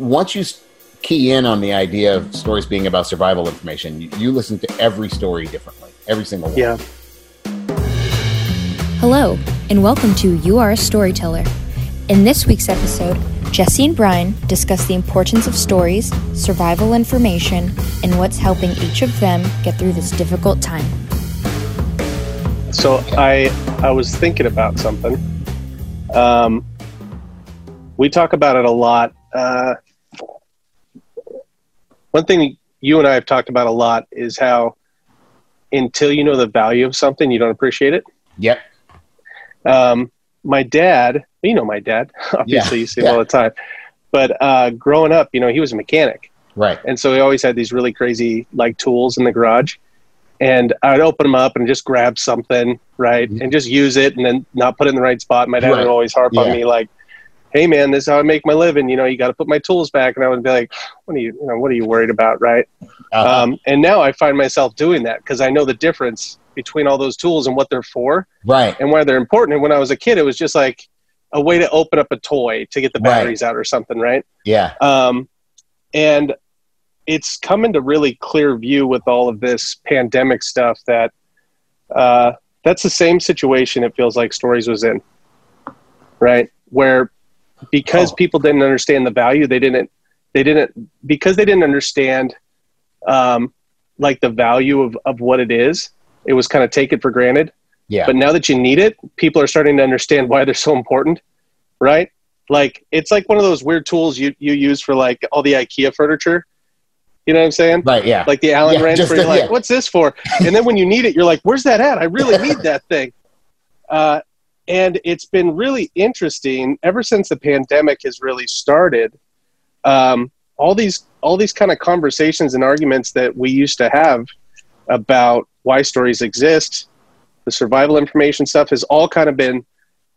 once you key in on the idea of stories being about survival information, you, you listen to every story differently, every single one. Yeah. Hello, and welcome to You Are a Storyteller. In this week's episode, Jesse and Brian discuss the importance of stories, survival information, and what's helping each of them get through this difficult time. So I I was thinking about something. Um, we talk about it a lot. Uh, one thing you and I have talked about a lot is how until you know the value of something, you don't appreciate it. Yep. Um, my dad, you know my dad, obviously Yeah, you see him yeah. all the time. But uh, growing up, you know, he was a mechanic, Right. and so he always had these really crazy like tools in the garage. And I'd open them up and just grab something, right, and just use it, and then not put it in the right spot. My dad Right. would always harp Yeah. on me like, "Hey, man, this is how I make my living. You know, you got to put my tools back." And I would be like, "What are you, you know, what are you worried about, right?" Uh-huh. Um, and now I find myself doing that because I know the difference between all those tools and what they're for right. and why they're important. And when I was a kid, it was just like a way to open up a toy to get the Right. batteries out or something, right? Yeah. Um, and it's come into really clear view with all of this pandemic stuff that uh, that's the same situation it feels like Stories was in, right? Where because Oh. people didn't understand the value, they didn't, they didn't, because they didn't understand um, like the value of, of what it is, it was kind of taken for granted. Yeah. But now that you need it, people are starting to understand why they're so important, right? Like it's like one of those weird tools you, you use for like all the IKEA furniture. You know what I'm saying? right. Yeah. Like the Allen Yeah, wrench, where you're the- like, yeah. "What's this for?" And then when you need it, you're like, "Where's that at? I really need that thing." Uh, and it's been really interesting ever since the pandemic has really started. Um, all these all these kind of conversations and arguments that we used to have about why stories exist, the survival information stuff has all kind of been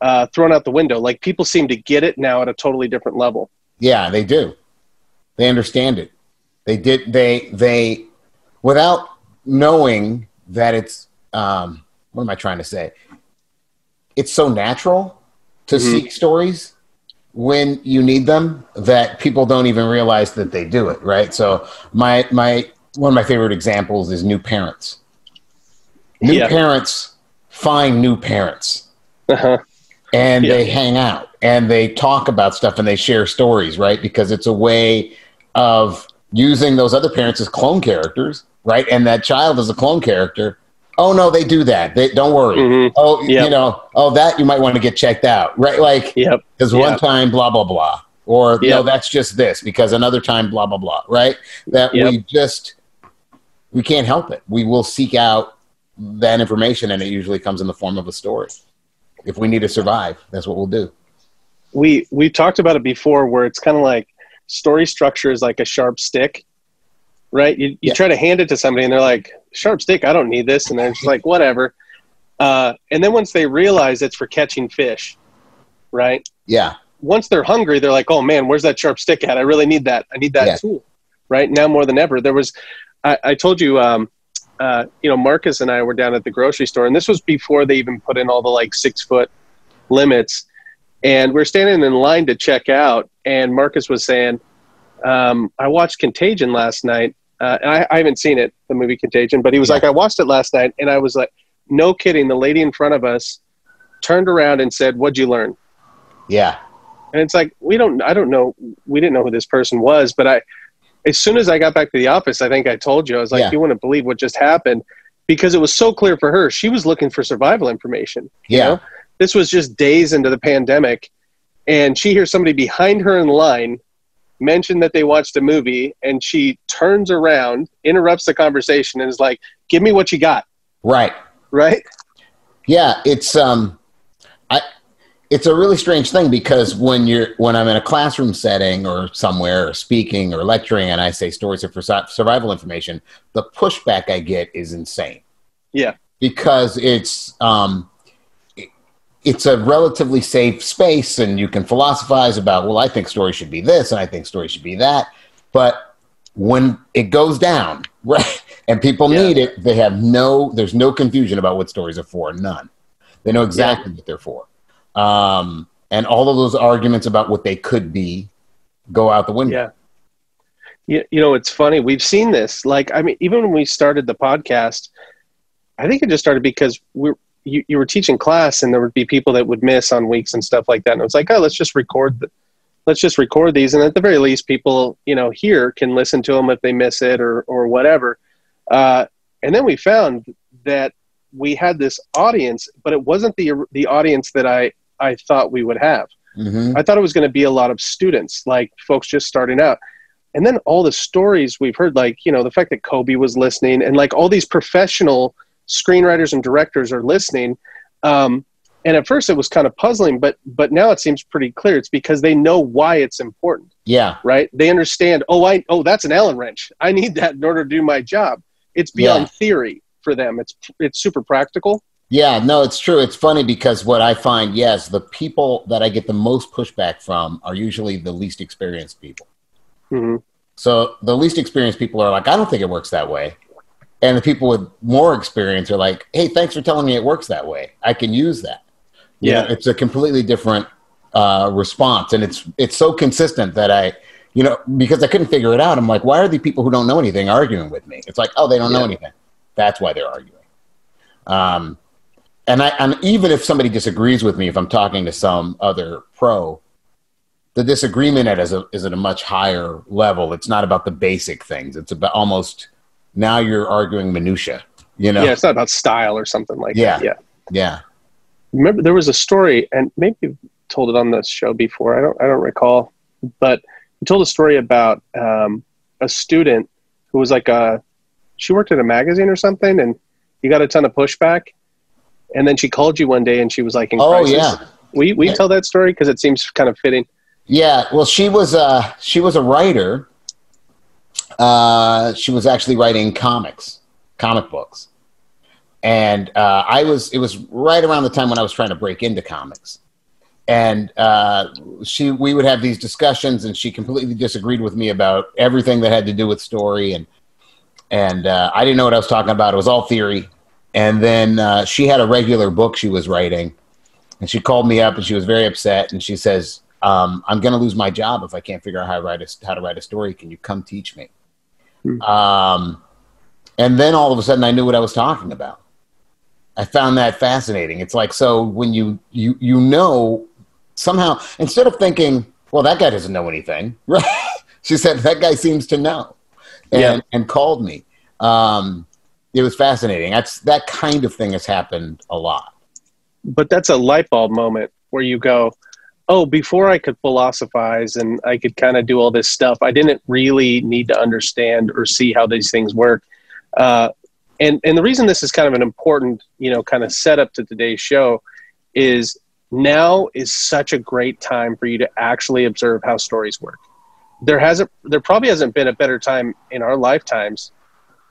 uh, thrown out the window. Like people seem to get it now at a totally different level. Yeah, they do. They understand it. They did. They they without knowing that it's um, what am I trying to say? It's so natural to Mhm. seek stories when you need them that people don't even realize that they do it. Right. So my my one of my favorite examples is new parents. New Yeah. parents find new parents Uh-huh. and Yeah. they hang out and they talk about stuff and they share stories, right? Because it's a way of using those other parents as clone characters, right? And that child is a clone character. Oh no, they do that. They don't worry. Mhm. Oh, Yep. you know, oh that you might want to get checked out, right? Like Yep. because one time blah blah blah, or no, that's just this because another time blah blah blah, right? That Yep. we just we can't help it. We will seek out that information, and it usually comes in the form of a story. If we need to survive, that's what we'll do. we we talked about it before where it's kind of like story structure is like a sharp stick right? You, you Yeah. try to hand it to somebody and they're like sharp stick i don't need this. And they're just like whatever. Uh, and then once they realize it's for catching fish right? Yeah, once they're hungry they're like oh man where's that sharp stick at? I really need that. I need that Yeah. tool. Right? Now more than ever. There was i, I told you um, uh, you know marcus and i were down at the grocery store and this was before they even put in all the like six foot limits. And we're standing in line to check out and marcus was saying um, i watched contagion last night uh, and I, I haven't seen it the movie contagion but he was Yeah. like i watched it last night and i was like no kidding the lady in front of us turned around and said what'd you learn yeah, and it's like we don't i don't know we didn't know who this person was but i as soon as i got back to the office i think i told you i was like Yeah. you wouldn't believe what just happened because it was so clear for her she was looking for survival information you yeah, know? this was just days into the pandemic and she hears somebody behind her in line mention that they watched a movie and she turns around interrupts the conversation and is like give me what you got right. right Yeah, it's um, I, it's a really strange thing because when you're when I'm in a classroom setting or somewhere or speaking or lecturing and I say stories for survival information, the pushback I get is insane. Yeah. because it's um, it's a relatively safe space and you can philosophize about well, I think stories should be this and I think stories should be that, but when it goes down, right, and people Yeah. need it, they have no, there's no confusion about what stories are for, none. They know exactly what they're for. Um, and all of those arguments about what they could be go out the window. Yeah. You, you know, it's funny. We've seen this. Like, I mean, even when we started the podcast, I think it just started because we you, you were teaching class and there would be people that would miss on weeks and stuff like that. And it was like, oh, let's just record the, let's just record these. And at the very least, people, you know, here can listen to them if they miss it or, or whatever. Uh, and then we found that we had this audience, but it wasn't the, the audience that I, I thought we would have. Mm-hmm. I thought it was going to be a lot of students, like folks just starting out. And then all the stories we've heard, like, you know, the fact that Kobe was listening and like all these professional screenwriters and directors are listening. Um, and at first it was kind of puzzling, but but now it seems pretty clear. It's because they know why it's important. Yeah. Right. They understand. Oh, I oh that's an Allen wrench. I need that in order to do my job. It's beyond yeah. theory for them. It's it's super practical. Yeah, no, it's true. It's funny because what I find, yes, the people that I get the most pushback from are usually the least experienced people. Mm-hmm. So the least experienced people are like, I don't think it works that way. And the people with more experience are like, hey, thanks for telling me it works that way. I can use that. You yeah. Know, it's a completely different uh, response. And it's, it's so consistent that I, you know, because I couldn't figure it out. I'm like, why are the people who don't know anything arguing with me? It's like, oh, they don't yeah. know anything. That's why they're arguing. Um, and I, and even if somebody disagrees with me, if I'm talking to some other pro, the disagreement at is, a, is at a much higher level. It's not about the basic things. It's about almost now you're arguing minutia. You know? Yeah, it's not about style or something like yeah. that. Yeah, yeah. Remember, there was a story, and maybe you've told it on this show before. I don't, I don't recall, but you told a story about um, a student who was like a, she worked at a magazine or something, and you got a ton of pushback, and then she called you one day, and she was like, in "Oh crisis. yeah." We we yeah. tell that story because it seems kind of fitting. Yeah, well, she was a she was a writer. Uh, she was actually writing comics, comic books, and uh, I was. It was right around the time when I was trying to break into comics, and uh, she we would have these discussions, and she completely disagreed with me about everything that had to do with story, and and uh, I didn't know what I was talking about. It was all theory, and then uh, she had a regular book she was writing, and she called me up, and she was very upset, and she says um, I'm going to lose my job if I can't figure out how a, how to write a story. Can you come teach me? Hmm. Um, and then all of a sudden, I knew what I was talking about. I found that fascinating. It's like so when you you you know somehow instead of thinking, well, that guy doesn't know anything, right? she said that guy seems to know, and yeah. and called me. Um, it was fascinating. That's that kind of thing has happened a lot. But that's a light bulb moment where you go, oh, before I could philosophize and I could kind of do all this stuff, I didn't really need to understand or see how these things work. Uh, and and the reason this is kind of an important, you know, kind of setup to today's show is now is such a great time for you to actually observe how stories work. There hasn't, there probably hasn't been a better time in our lifetimes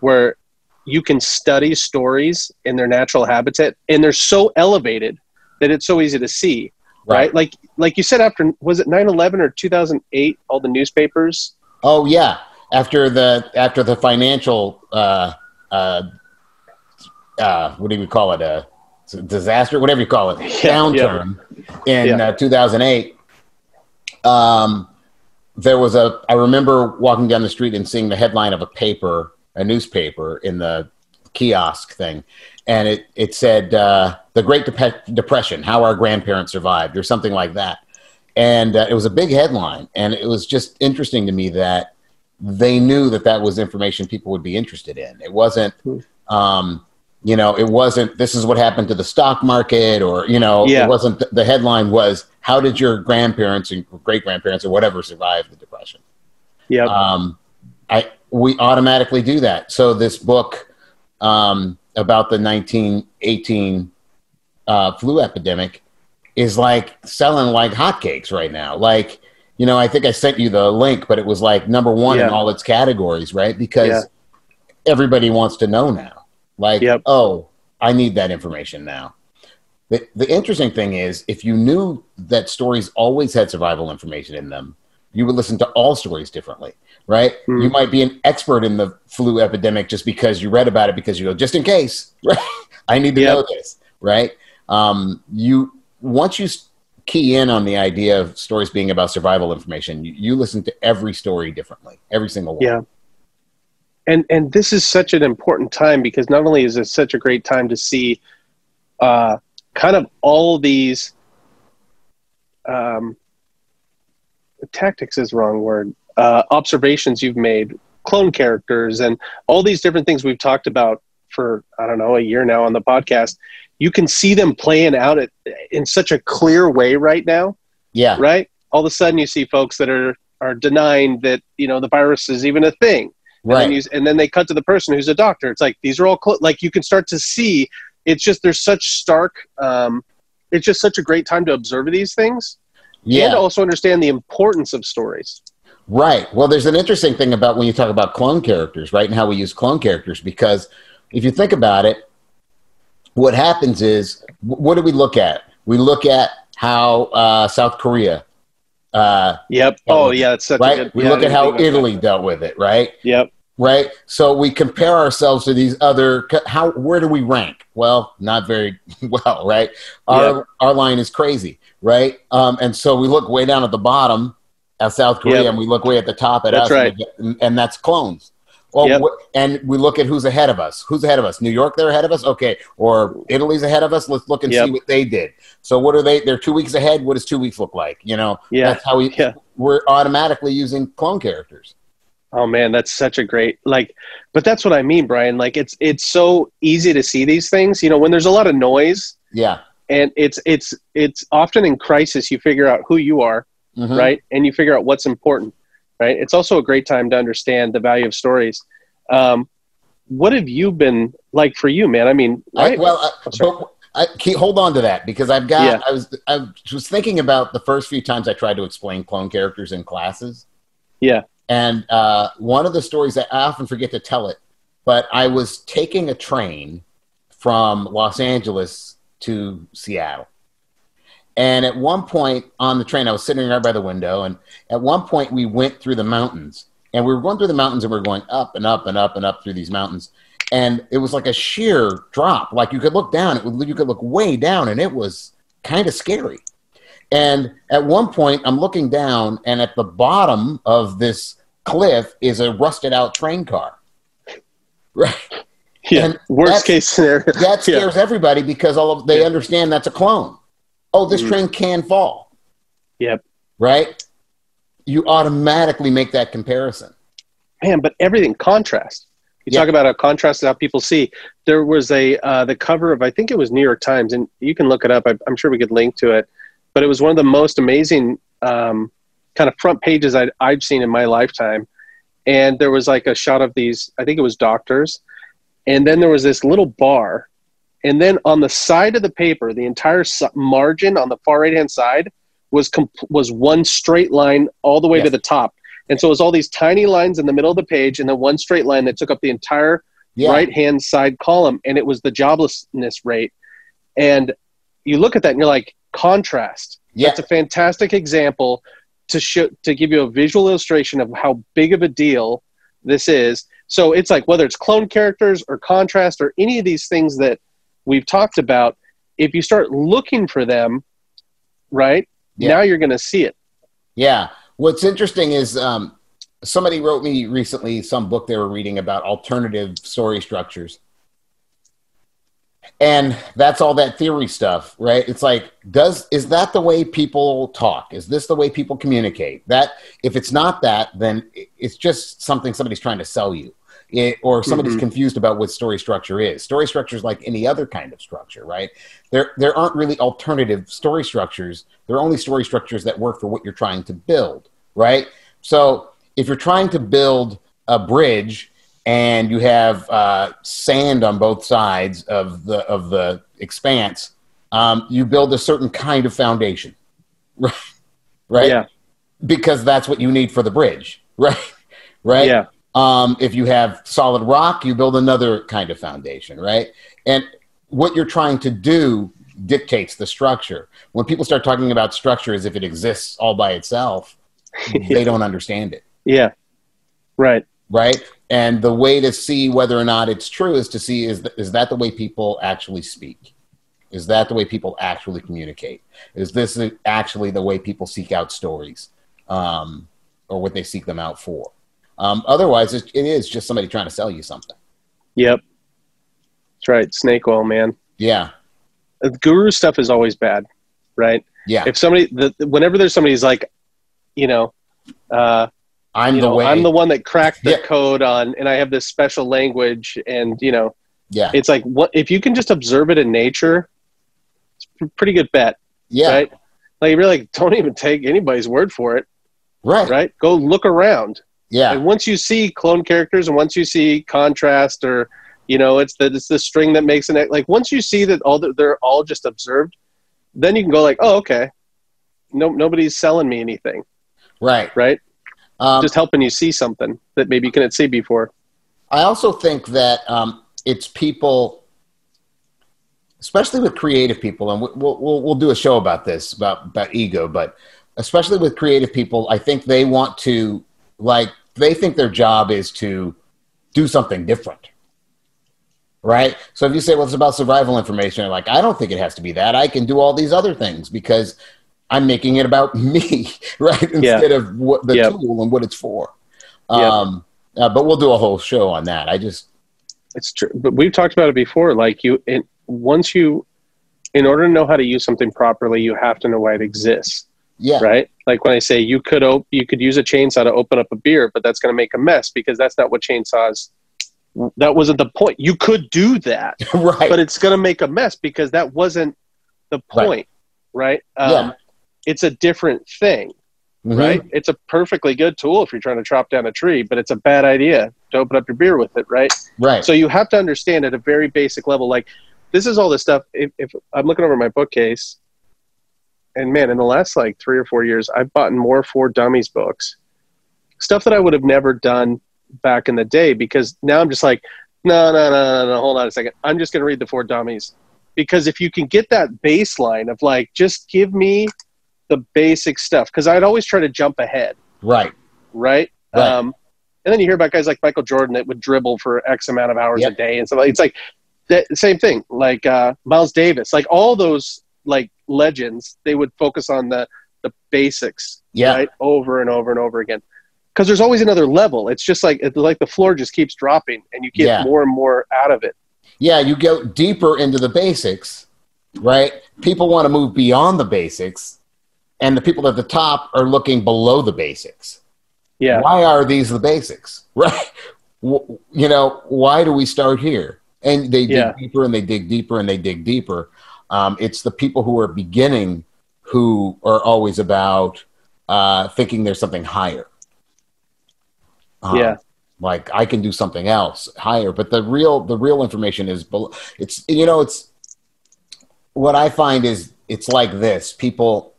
where you can study stories in their natural habitat, and they're so elevated that it's so easy to see right? right? Like like you said after was it 9/11 or 2008 all the newspapers? Oh yeah, after the after the financial uh uh uh what do you call it a uh, disaster whatever you call it yeah, downturn yeah. in yeah. Uh, 2008 um there was a i remember walking down the street and seeing the headline of a paper a newspaper in the kiosk thing and it it said uh, the Great Depression: How Our Grandparents Survived, or something like that. And uh, it was a big headline, and it was just interesting to me that they knew that that was information people would be interested in. It wasn't, um, you know, it wasn't. This is what happened to the stock market, or you know, yeah. it wasn't. The headline was, "How did your grandparents and great grandparents or whatever survive the depression?" Yeah. Um, I we automatically do that. So this book. Um, about the 1918 uh, flu epidemic is like selling like hotcakes right now. Like, you know, I think I sent you the link, but it was like number one yeah. in all its categories, right? Because yeah. everybody wants to know now. Like, yep. oh, I need that information now. The, the interesting thing is, if you knew that stories always had survival information in them, you would listen to all stories differently right? Mm. You might be an expert in the flu epidemic just because you read about it because you go, just in case, right? I need to yep. know this, right? Um, you once you key in on the idea of stories being about survival information. You, you listen to every story differently, every single one. Yeah. And and this is such an important time because not only is it such a great time to see uh, kind of all these um, tactics is the wrong word uh, observations you've made clone characters and all these different things we've talked about for i don't know a year now on the podcast you can see them playing out it in such a clear way right now Yeah. right all of a sudden you see folks that are are denying that you know the virus is even a thing and Right. then, you, and then they cut to the person who's a doctor it's like these are all cl- like you can start to see it's just there's such stark um, it's just such a great time to observe these things and yeah. also understand the importance of stories Right. Well, there's an interesting thing about when you talk about clone characters, right, and how we use clone characters, because if you think about it, what happens is, what do we look at? We look at how uh, South Korea, uh, Yep. Oh, yeah. It's such right? a good. we yeah, look at how Italy dealt with it, right? Yep. Right. So we compare ourselves to these other. How where do we rank? Well, not very well, right? Our Yeah. our line is crazy, right? Um, and so we look way down at the bottom at South Korea, Yep. and we look way at the top at That's us, right. and, and that's clones. Well, Yep. and we look at who's ahead of us. Who's ahead of us? New York, they're ahead of us. Okay, or Italy's ahead of us. Let's look and Yep. see what they did. So what are they? They're two weeks ahead. What does two weeks look like? You know, Yeah. that's how we Yeah. we're automatically using clone characters. Oh man, that's such a great like. But that's what I mean, Brian. Like it's it's so easy to see these things. You know, when there's a lot of noise, Yeah. and it's it's it's often in crisis you figure out who you are, Mhm. right, and you figure out what's important, right. It's also a great time to understand the value of stories. Um, what have you been like for you, man? I mean, I, right? well, I, I'm sorry. but I, keep, hold on to that because I've got. Yeah. I was I was thinking about the first few times I tried to explain clone characters in classes, yeah, and uh, one of the stories that I often forget to tell it, but I was taking a train from Los Angeles to Seattle. And at one point on the train, I was sitting right by the window, and at one point we went through the mountains, and we were going through the mountains, and we were going up and up and up and up through these mountains, and it was like a sheer drop. Like you could look down, it would, you could look way down, and it was kind of scary. And at one point, I'm looking down, and at the bottom of this cliff is a rusted out train car. Right. yeah. And Worst case scenario. That Yeah. scares everybody because all of, they Yeah. understand that's a clone. Oh, this Mhm. train can fall. Yep. Right? You automatically make that comparison. man but everything contrast you Yeah. talk about a contrast is how people see there was a uh, the cover of i think it was new york times and you can look it up I, i'm sure we could link to it but it was one of the most amazing um, kind of front pages I'd, i've seen in my lifetime. And there was like a shot of these i think it was doctors. And then there was this little bar. And then on the side of the paper the entire margin on the far right hand side was comp- was one straight line all the way to the top. And so it was all these tiny lines in the middle of the page and then one straight line that took up the entire Yeah. right hand side column. And it was the joblessness rate. And you look at that and you're like contrast Yeah. that's a fantastic example to show to give you a visual illustration of how big of a deal this is so it's like whether it's clone characters or contrast or any of these things that we've talked about if you start looking for them right Yeah. now you're going to see it Yeah. What's interesting is um, somebody wrote me recently some book they were reading about alternative story structures. And that's all that theory stuff, right? It's like, does is that the way people talk? Is this the way people communicate? That if it's not that, then it's just something somebody's trying to sell you, it, or somebody's Mhm. confused about what story structure is. Story structure is like any other kind of structure, right? There there aren't really alternative story structures. There are only story structures that work for what you're trying to build, right? So if you're trying to build a bridge and you have uh, sand on both sides of the of the expanse, um, you build a certain kind of foundation, right? Right? yeah Because that's what you need for the bridge, right? Right? yeah Um, if you have solid rock, you build another kind of foundation, right? And what you're trying to do dictates the structure. When people start talking about structure as if it exists all by itself, they don't understand it, yeah right right? And the way to see whether or not it's true is to see is, th- is that the way people actually speak? Is that the way people actually communicate? Is this actually the way people seek out stories, um, or what they seek them out for? Um, otherwise, it, it is just somebody trying to sell you something. Yep, that's right. Snake oil, man. Yeah, the guru stuff is always bad, right? Yeah. If somebody, the, whenever there's somebody who's like, you know, uh, I'm you the know, way. I'm the one that cracked the Yeah. code on, and I have this special language, and you know, yeah, it's like what if you can just observe it in nature? It's a pretty good bet, yeah, right? Like you really don't even take anybody's word for it, right, right? Go look around, yeah, and once you see clone characters, and once you see contrast, or you know, it's the it's the string that makes it like once you see that all the, they're all just observed, then you can go like, oh, okay, no, nobody's selling me anything, right. right? Um, just helping you see something that maybe you couldn't see before. I also think that um, it's people, especially with creative people, and we'll, we'll we'll do a show about this about about ego, but especially with creative people, I think they want to like they think their job is to do something different. Right. So if you say, well, it's about survival information, like, I don't think it has to be that. I can do all these other things because I'm making it about me, right? Yeah. Instead of what the Yep. tool and what it's for. Yep. Um, uh, but we'll do a whole show on that. I just, It's true, but we've talked about it before. Like you, it, once you, in order to know how to use something properly, you have to know why it exists, yeah, right? Like when I say you could op- you could use a chainsaw to open up a beer, but that's going to make a mess because that's not what chainsaws. That wasn't the point. You could do that, right. but it's going to make a mess because that wasn't the Right. point, right? Um, Yeah. It's a different thing. Mhm. right? It's a perfectly good tool if you're trying to chop down a tree, but it's a bad idea to open up your beer with it, right? Right. So you have to understand at a very basic level, like this is all the stuff. If, if I'm looking over my bookcase, and man, in the last like three or for years, I've bought more for dummies books, stuff that I would have never done back in the day because now I'm just like, no, no, no, no, no, hold on a second. I'm just going to read the four dummies because if you can get that baseline of like, just give me the basic stuff because I'd always try to jump ahead right. right? Right. Um, and then you hear about guys like Michael Jordan that would dribble for X amount of hours Yep. a day and stuff. like It's like the same thing. Like uh, Miles Davis, like all those like legends, they would focus on the the basics, Yeah. right, over and over and over again. Because there's always another level. It's just like it's like the floor just keeps dropping, and you get Yeah. more and more out of it. Yeah. You go deeper into the basics, right? People want to move beyond the basics, and the people at the top are looking below the basics. Yeah, Why are these the basics, right? You know, why do we start here? And they dig Yeah. deeper and they dig deeper and they dig deeper. Um, it's the people who are beginning who are always about uh, thinking there's something higher. Um, Yeah. like I can do something else higher, but the real the real information is below. It's you know it's what I find is it's like this. People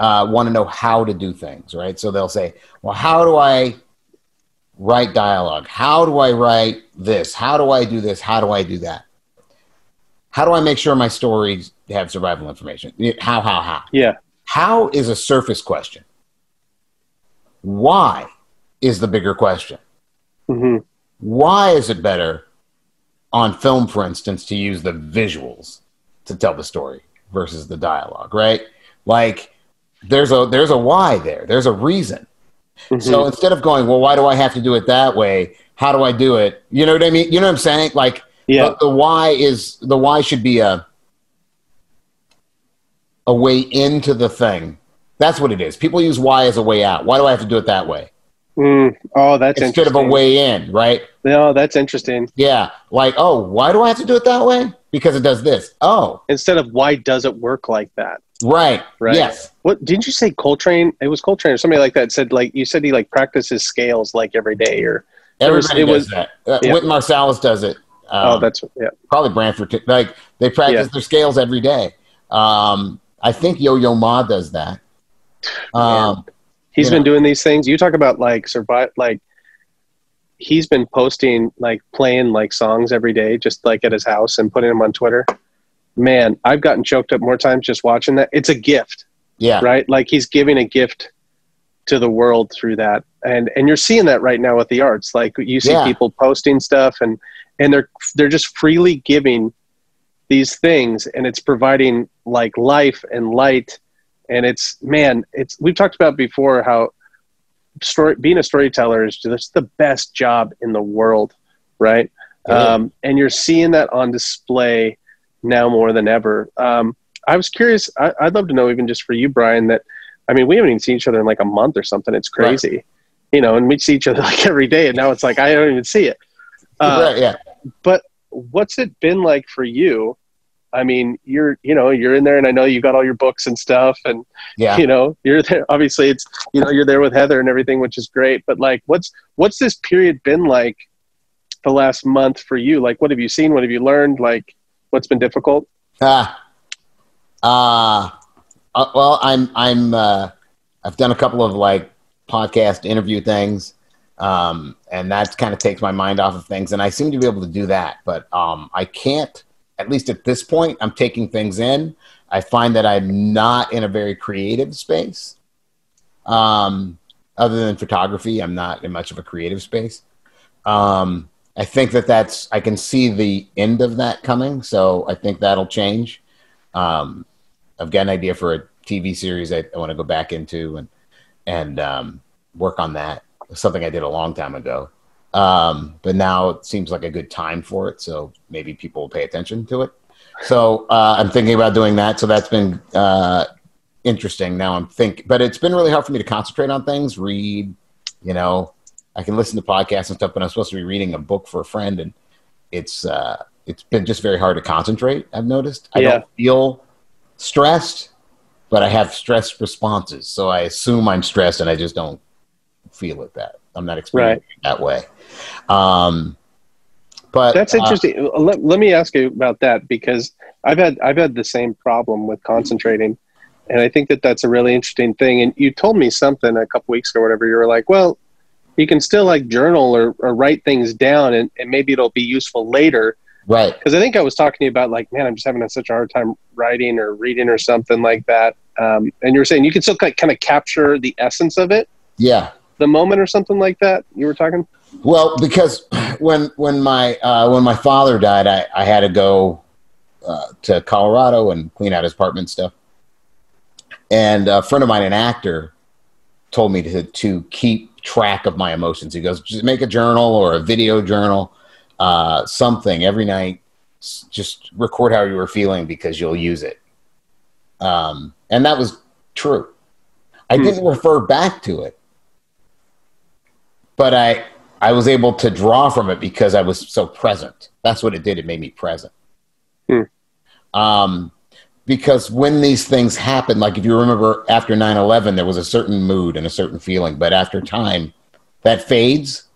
uh, want to know how to do things, right? So they'll say, "Well, how do I write dialogue? How do I write this? How do I do this? How do I do that? How do I make sure my stories have survival information? How? How? How? yeah, How is a surface question. Why is the bigger question? hmm Why is it better on film, for instance, to use the visuals to tell the story versus the dialogue, right? Like there's a there's a why there. There's a reason. Mm-hmm. So instead of going, well, why do I have to do it that way? How do I do it? You know what I mean? You know what I'm saying? Like yeah, the, why is the why should be a a way into the thing. That's what it is. People use why as a way out. Why do I have to do it that way? Mm. Oh, that's Instead of a way in, right? No, that's interesting. Yeah. Like, oh, why do I have to do it that way? Because it does this. Oh, Instead of why does it work like that? Right. Right. Yes. What didn't you say? Coltrane? It was Coltrane or somebody like that said like you said he like practices scales like every day or There was- Everybody it does was- that. Uh, yeah. Wynton Marsalis does it. Um, oh that's yeah probably Branford. Like they practice Yeah. their scales every day. Um, I think Yo Yo Ma does that. Um, he's you been know. doing these things. You talk about like survive like he's been posting like playing like songs every day just like at his house and putting them on Twitter. Man, I've gotten choked up more times just watching that. It's a gift. yeah. right? Like he's giving a gift to the world through that, and and you're seeing that right now with the arts. Like you see Yeah. people posting stuff, and and they're they're just freely giving these things and it's providing like life and light and it's man it's we've talked about before how story being a storyteller is just the best job in the world right um, and you're seeing that on display now more than ever um, i was curious I, would love to know even just for you brian that i mean we haven't even seen each other in like a month or something it's crazy right. you know and we see each other like every day and now it's like i don't even see it uh, right, yeah but what's it been like for you I mean, you're you know you're in there, and I know you got all your books and stuff, and yeah, you know you're there. Obviously, it's you know you're there with Heather and everything, which is great. But like, what's what's this period been like the last month for you? Like, what have you seen? What have you learned? Like, what's been difficult? Ah, uh, uh, well, I'm I'm uh, I've done a couple of like podcast interview things. Um, and that kind of takes my mind off of things, and I seem to be able to do that, but um, I can't at least at this point, I'm taking things in. I find that I'm not in a very creative space. Um, other than photography, I'm not in much of a creative space. Um, I think that that's I can see the end of that coming, so I think that'll change. Um, I've got an idea for a TV series I, I want to go back into and and um, work on that. Something I did a long time ago. Um, but now it seems like a good time for it, so maybe people will pay attention to it. So uh, I'm thinking about doing that. So that's been uh, interesting. Now I'm thinking, but it's been really hard for me to concentrate on things, read. You know, I can listen to podcasts and stuff, but I'm supposed to be reading a book for a friend, and it's uh, it's been just very hard to concentrate. I've noticed. I yeah. don't feel stressed, but I have stress responses. So I assume I'm stressed, and I just don't feel it that I'm not experiencing right. that way. Um, but that's uh, interesting. Uh, let, let me ask you about that because I've had I've had the same problem with concentrating, and I think that that's a really interesting thing. And you told me something a couple weeks ago, or whatever. You were like, well, you can still like journal or, or write things down, and, and maybe it'll be useful later. Right. Because I think I was talking to you about like, man, I'm just having such a hard time writing or reading or something like that. Um, and you were saying you can still kind of capture the essence of it. Yeah. The moment or something like that. You were talking. Well, because when when my uh, when my father died, I, I had to go uh, to Colorado and clean out his apartment stuff. And a friend of mine, an actor, told me to to keep track of my emotions. He goes, just make a journal or a video journal, uh, something every night. Just record how you were feeling because you'll use it. Um, and that was true. I hmm. didn't refer back to it, but I I was able to draw from it because I was so present. That's what it did. It made me present. Hmm. Um, because when these things happen, like if you remember after 9 11, there was a certain mood and a certain feeling, but after time, that fades.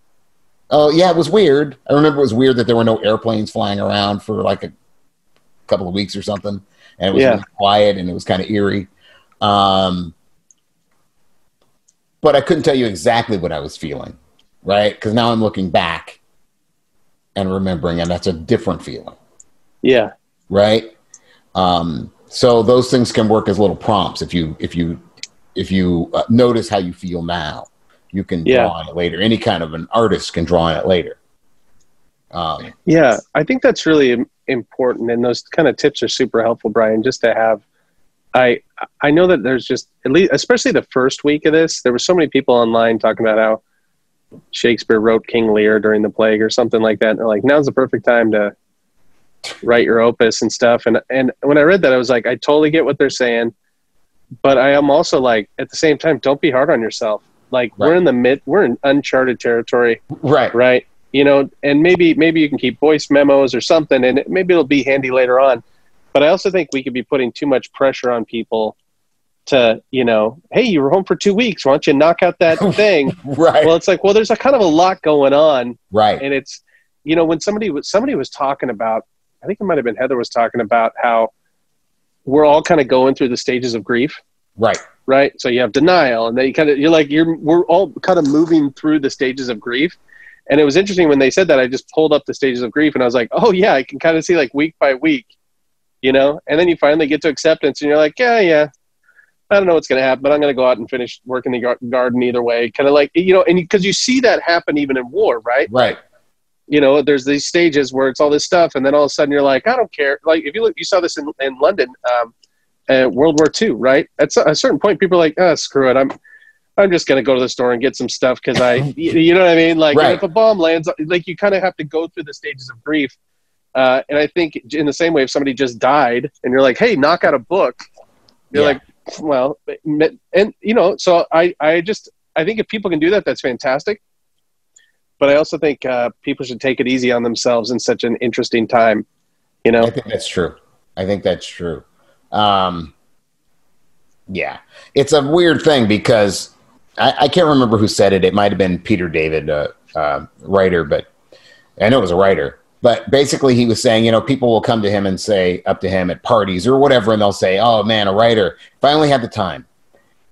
Oh, yeah, it was weird. I remember it was weird that there were no airplanes flying around for like a couple of weeks or something, and it was yeah. really quiet and it was kind of eerie. Um, but I couldn't tell you exactly what I was feeling right? Because now I'm looking back and remembering, and that's a different feeling. Yeah. Right. Um, so those things can work as little prompts if you if you if you uh, notice how you feel now, you can yeah. draw on it later. Any kind of an artist can draw on it later. Um, yeah, I think that's really important, and those kind of tips are super helpful, Brian. Just to have, I I know that there's just at least, especially the first week of this, there were so many people online talking about how Shakespeare wrote King Lear during the plague or something like that. And they're like, now's the perfect time to write your opus and stuff. And and when I read that, I was like, I totally get what they're saying, but I am also like, at the same time, don't be hard on yourself. Like right. we're in the mid, we're in uncharted territory. Right. Right. You know, and maybe maybe you can keep voice memos or something, and it, maybe it'll be handy later on. But I also think we could be putting too much pressure on people to you know hey you were home for two weeks why don't you knock out that thing right well it's like well there's a kind of a lot going on right and it's you know when somebody was somebody was talking about i think it might have been heather was talking about how we're all kind of going through the stages of grief right right so you have denial and then you kind of you're like you're we're all kind of moving through the stages of grief and it was interesting when they said that i just pulled up the stages of grief and i was like oh yeah i can kind of see like week by week you know and then you finally get to acceptance and you're like yeah yeah I don't know what's going to happen, but I'm going to go out and finish working the garden either way. Kind of like, you know, and because you see that happen even in war, right? Right. You know, there's these stages where it's all this stuff, and then all of a sudden you're like, I don't care. Like if you look, you saw this in in London, um, uh, World War II, right? At a certain point, people are like, oh, screw it, I'm. I'm just gonna go to the store and get some stuff because I, you know what I mean. Like Right. if a bomb lands, like you kind of have to go through the stages of grief. Uh, and I think in the same way, if somebody just died and you're like, "Hey, knock out a book," you're Yeah. like, "Well," and you know, so I, I just, I think if people can do that, that's fantastic. But I also think uh, people should take it easy on themselves in such an interesting time. You know, I think that's true. I think that's true. Um, yeah, it's a weird thing because I, I can't remember who said it. It might have been Peter David, uh, uh, writer, but I know it was a writer. But basically, he was saying, you know, people will come to him and say, up to him at parties or whatever, and they'll say, "Oh man, a writer! If I only had the time."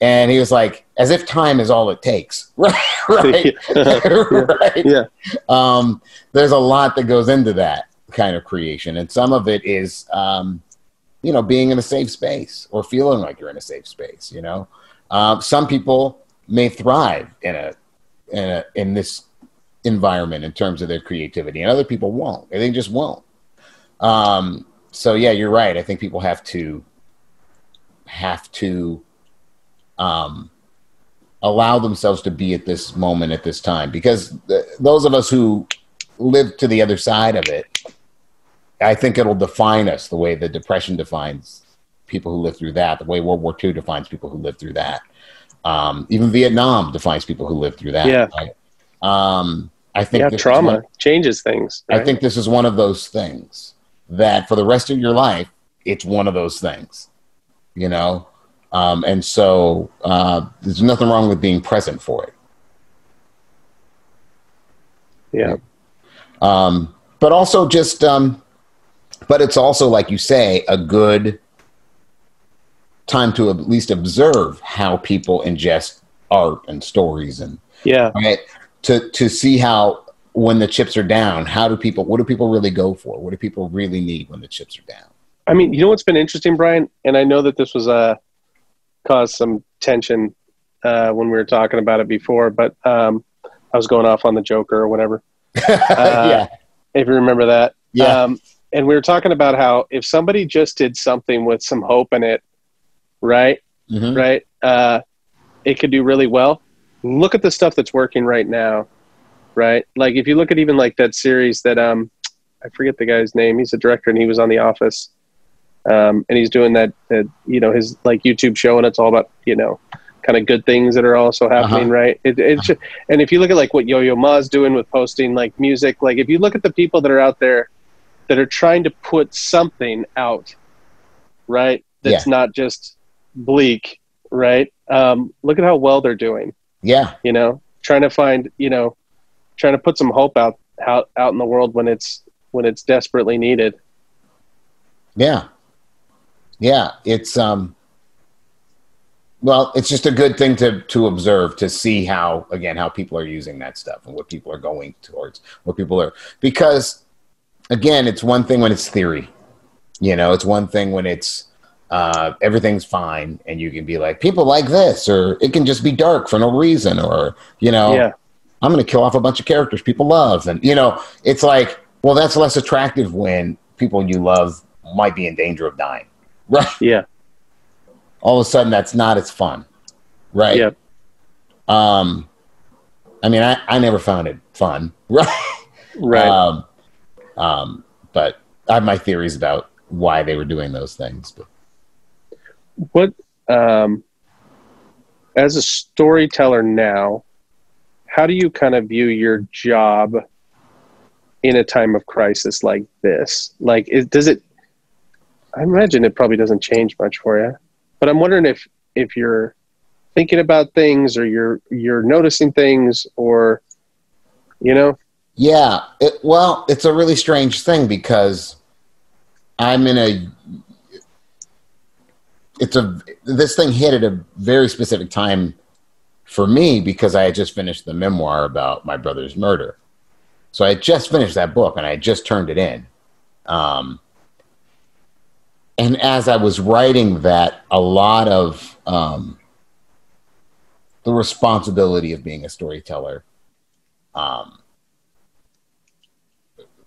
And he was like, as if time is all it takes, right? right? right? yeah, um, there's a lot that goes into that kind of creation, and some of it is, um, you know, being in a safe space or feeling like you're in a safe space. You know, um, some people may thrive in a in a in this environment in terms of their creativity, and other people won't. They just won't. Um, so yeah, you're right. I think people have to have to um, allow themselves to be at this moment at this time because th- those of us who live to the other side of it i think it'll define us the way the depression defines people who live through that the way world war ii defines people who live through that um, even vietnam defines people who live through that Yeah. right? um, i think yeah. Trauma one- changes things. I think this is one of those things that for the rest of your life, it's one of those things, you know? Um, and so uh, there's nothing wrong with being present for it. Yeah, Um, but also just, um, but it's also, like you say, a good time to at least observe how people ingest art and stories and yeah, right? To to see how when the chips are down how do people what do people really go for? What do people really need when the chips are down? I mean, you know what's been interesting, Brian, and I know that this was uh, caused some tension uh, when we were talking about it before, but um, I was going off on the Joker or whatever. yeah If you remember that, yeah Um, and we were talking about how if somebody just did something with some hope in it, right, Mhm. right, uh, it could do really well. Look at the stuff that's working right now, right? Like if you look at even like that series that um, I forget the guy's name. He's a director and he was on The Office, um, and he's doing that, that you know his like YouTube show, and it's all about you know kind of good things that are also happening, Uh-huh. right? It, it's and if you look at like what Yo Yo Ma's doing with posting like music, like if you look at the people that are out there that are trying to put something out, right? That's not just bleak, right? Um, look at how well they're doing. yeah You know, trying to find, you know, trying to put some hope out out out in the world when it's when it's desperately needed. yeah yeah it's um well it's just a good thing to to observe to see how again how people are using that stuff and what people are going towards what people are because again it's one thing when it's theory you know it's one thing when it's uh, everything's fine and you can be like people like this or it can just be dark for no reason or you know Yeah, I'm going to kill off a bunch of characters people love. And, you know, it's like, well, that's less attractive when people you love might be in danger of dying. Right. yeah, All of a sudden, that's not as fun. Right. yeah, Um, I mean, I, I never found it fun. Right. right. Um, um, but I have my theories about why they were doing those things. But what um, as a storyteller now, how do you kind of view your job in a time of crisis like this? Like, is, does it? I imagine it probably doesn't change much for you, but I'm wondering if if you're thinking about things or you're you're noticing things or you know Yeah, it, well, it's a really strange thing because I'm in a. It's a this thing hit at a very specific time for me because I had just finished the memoir about my brother's murder. So I had just finished that book and I had just turned it in. Um, and as I was writing that, a lot of um, the responsibility of being a storyteller um,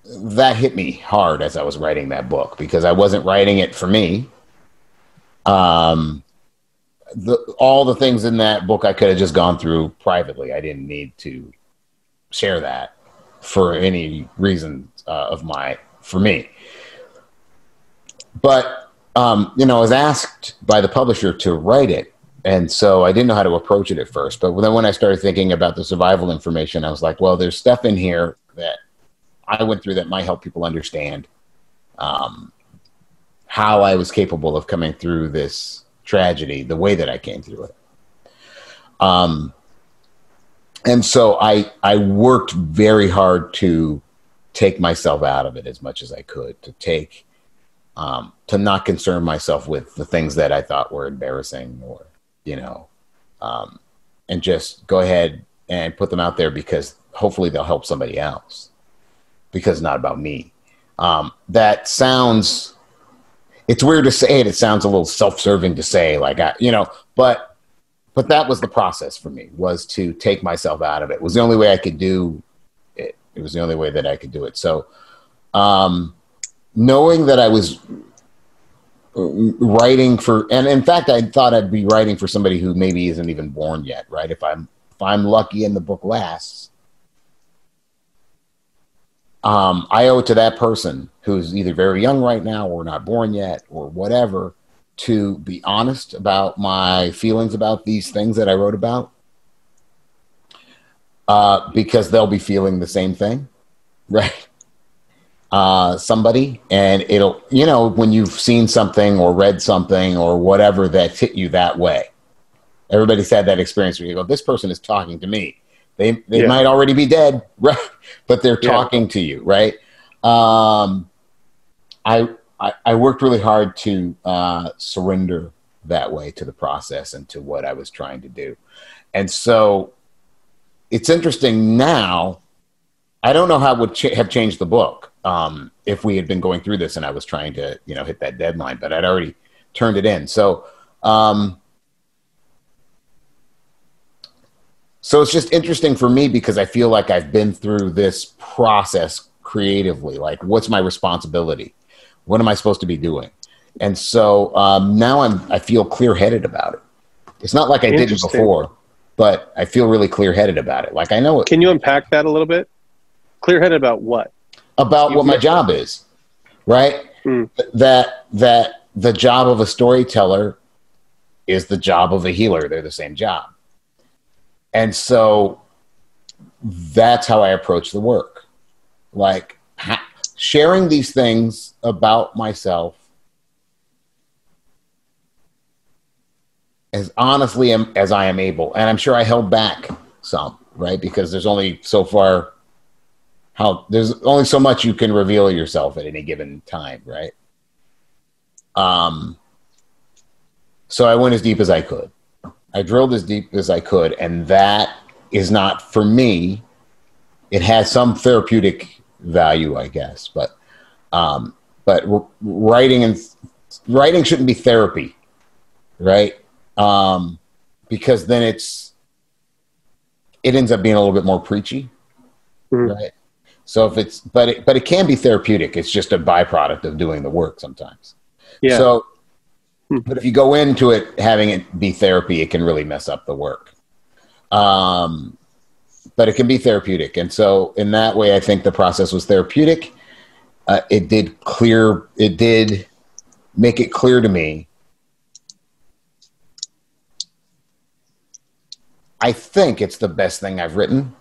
that hit me hard as I was writing that book because I wasn't writing it for me. Um, the, all the things in that book I could have just gone through privately. I didn't need to share that for any reason uh, of my for me. But um, you know, I was asked by the publisher to write it, and so I didn't know how to approach it at first. But then when I started thinking about the survival information, I was like, well, there's stuff in here that I went through that might help people understand um, how I was capable of coming through this tragedy the way that I came through it. Um, and so I I worked very hard to take myself out of it as much as I could to take um, to not concern myself with the things that I thought were embarrassing or you know um, and just go ahead and put them out there because hopefully they'll help somebody else because not about me. Um, that sounds it's weird to say it. It sounds a little self-serving to say, like I, you know, but but that was the process for me was to take myself out of it. it was the only way I could do it. It was the only way that I could do it. So, um, knowing that I was writing for, and in fact, I thought I'd be writing for somebody who maybe isn't even born yet, right? If I'm if I'm lucky and the book lasts, um, I owe it to that person who's either very young right now or not born yet or whatever to be honest about my feelings about these things that I wrote about uh, because they'll be feeling the same thing, right? Uh, somebody, and it'll, you know, when you've seen something or read something or whatever that hit you that way. Everybody's had that experience where you go, this person is talking to me they they yeah. might already be dead, right? But they're talking yeah. to you, right? Um, I, I, I worked really hard to uh, surrender that way to the process and to what I was trying to do, and so it's interesting now. I don't know how it would ch- have changed the book um, if we had been going through this and I was trying to, you know, hit that deadline, but I'd already turned it in. So um, So it's just interesting for me because I feel like I've been through this process creatively. Like, what's my responsibility? What am I supposed to be doing? And so um, now I'm I feel clear headed about it. It's not like I didn't before, but I feel really clear headed about it. Like I know it. Can you unpack that a little bit? Clear headed about what? About what my job is, right? Mm. That that the job of a storyteller is the job of a healer. They're the same job and so that's how I approach the work. Like ha- sharing these things about myself as honestly as I am able. And I'm sure I held back some, right? Because there's only so far how there's only so much you can reveal yourself at any given time, right? Um so I went as deep as I could. I drilled as deep as I could, and that is not for me. It has some therapeutic value, I guess, but um, but writing and writing shouldn't be therapy, right? Um, because then it's it ends up being a little bit more preachy, mm-hmm. right? So if it's but it, but it can be therapeutic. It's just a byproduct of doing the work sometimes. Yeah. So Hmm. But if you go into it having it be therapy, it can really mess up the work. Um, but it can be therapeutic, and so in that way, I think the process was therapeutic. Uh, it did clear. It did make it clear to me. I think it's the best thing I've written.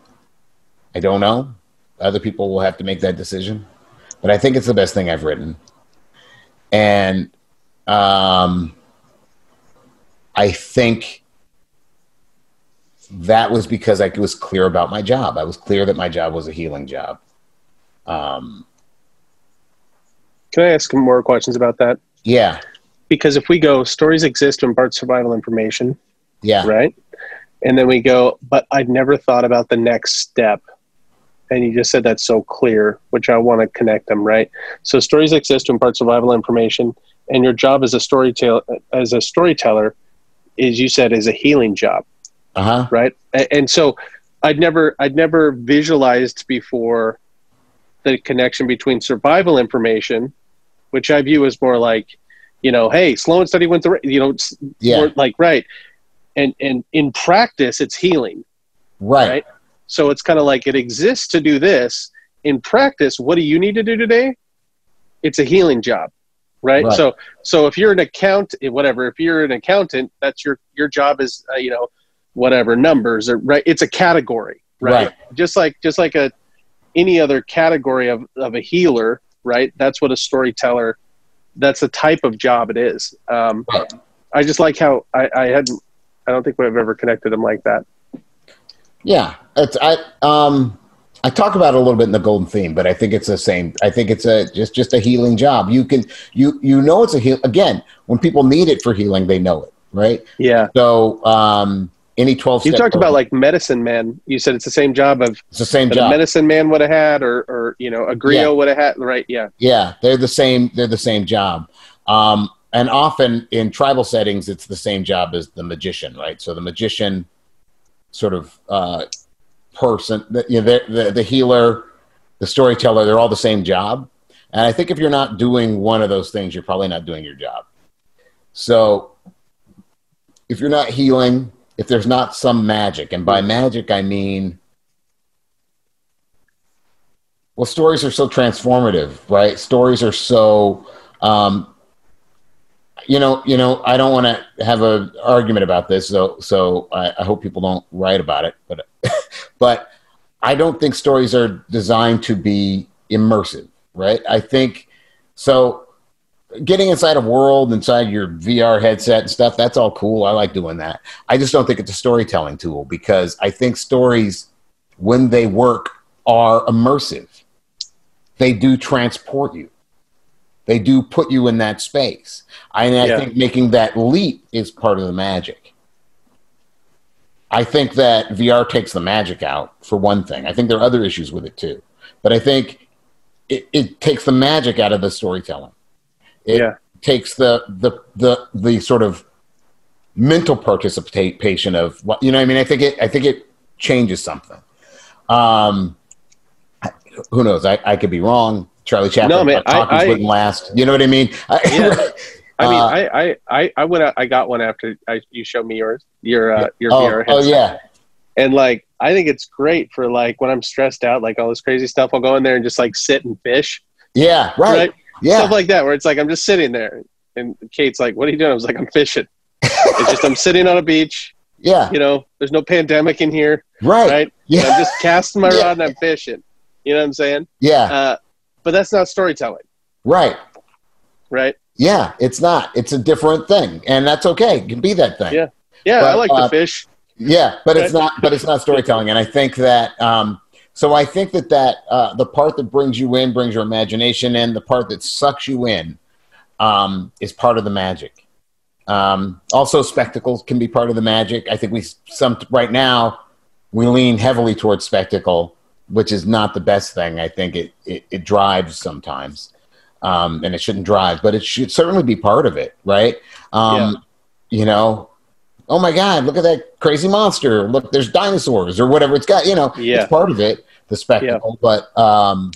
I don't know. Other people will have to make that decision, but I think it's the best thing I've written. And um, I think that was because I was clear about my job. I was clear that my job was a healing job. Um, Can I ask more questions about that? Yeah. Because if we go, stories exist to impart survival information. Yeah. Right. And then we go, but I'd never thought about the next step. And you just said that's so clear, which I want to connect them, right? So stories exist to impart survival information and your job as a storyteller as a storyteller is you said is a healing job uh-huh. right and so i'd never i'd never visualized before the connection between survival information, which I view as more like, you know, hey, slow and steady wins the, you know, Yeah. like right, and and in practice, it's healing. right. right? So it's kind of like it exists to do this. In practice, what do you need to do today? It's a healing job, right? Right. So so if you're an account, whatever, if you're an accountant, that's your your job is uh, you know whatever numbers or right. It's a category, right? Right. Just like just like a any other category of of a healer, right? That's what a storyteller. That's the type of job it is. Um, Right. I just like how I, I hadn't. I don't think we've ever connected them like that. Yeah, it's I um I talk about it a little bit in the golden theme, but I think it's the same. I think it's a just just a healing job. You can you you know it's a heal again when people need it for healing, they know it, right? Yeah. So um any twelve. You step talked about like medicine man. You said it's the same job of it's the same job. medicine man would have had, or or you know, a griot Yeah. would have had. Right? Yeah. Yeah, they're the same. They're the same job. Um, and often in tribal settings, it's the same job as the magician, right? So the magician, sort of uh, person, the, you know, the, the healer, the storyteller, they're all the same job. And I think if you're not doing one of those things, you're probably not doing your job. So if you're not healing, if there's not some magic, and by magic I mean well stories are so transformative right stories are so um, you know you know i don't want to have an argument about this so so I, I hope people don't write about it but but i don't think stories are designed to be immersive right? I think so getting inside a world inside your vr headset and stuff that's all cool. I like doing that. I just don't think it's a storytelling tool because i think stories when they work are immersive. They do transport you. They do put you in that space. And I think making that leap is part of the magic. I think that VR takes the magic out, for one thing. I think there are other issues with it too. But I think it, it takes the magic out of the storytelling. It Yeah. takes the, the, the, the sort of mental participation of what, you know what I mean? I think it, I think it changes something. Um, who knows? I, I could be wrong. Charlie Chaplin No, man, I- talkies I- wouldn't last. You know what I mean? Yeah. I mean, Uh, I, I, I, I went out, I got one after I, you showed me yours, your, uh, your oh, VR oh yeah, And like, I think it's great for like when I'm stressed out, like all this crazy stuff. I'll go in there and just like sit and fish, yeah, right, yeah, Stuff like that, where it's like I'm just sitting there, and Kate's like, "What are you doing?" I was like, "I'm fishing." it's just I'm sitting on a beach. yeah, You know, there's no pandemic in here, right, right? yeah, I'm just casting my Yeah. rod and I'm fishing. You know what I'm saying? yeah, Uh, but that's not storytelling, right. right? Yeah, it's not. It's a different thing, and that's okay. It can be that thing. Yeah. Yeah, I like uh, to fish. Yeah, but it's not. But it's not storytelling, and I think that. Um, so I think that that uh, the part that brings you in brings your imagination in. The part that sucks you in um, is part of the magic. Um, also, spectacles can be part of the magic. I think we some right now we lean heavily towards spectacle, which is not the best thing. I think it it, it drives sometimes, um, and it shouldn't drive, but it should certainly be part of it, right? Um, You know, oh my god, look at that crazy monster! Look, there's dinosaurs or whatever. It's got you know, Yeah. it's part of it, the spectacle. But um,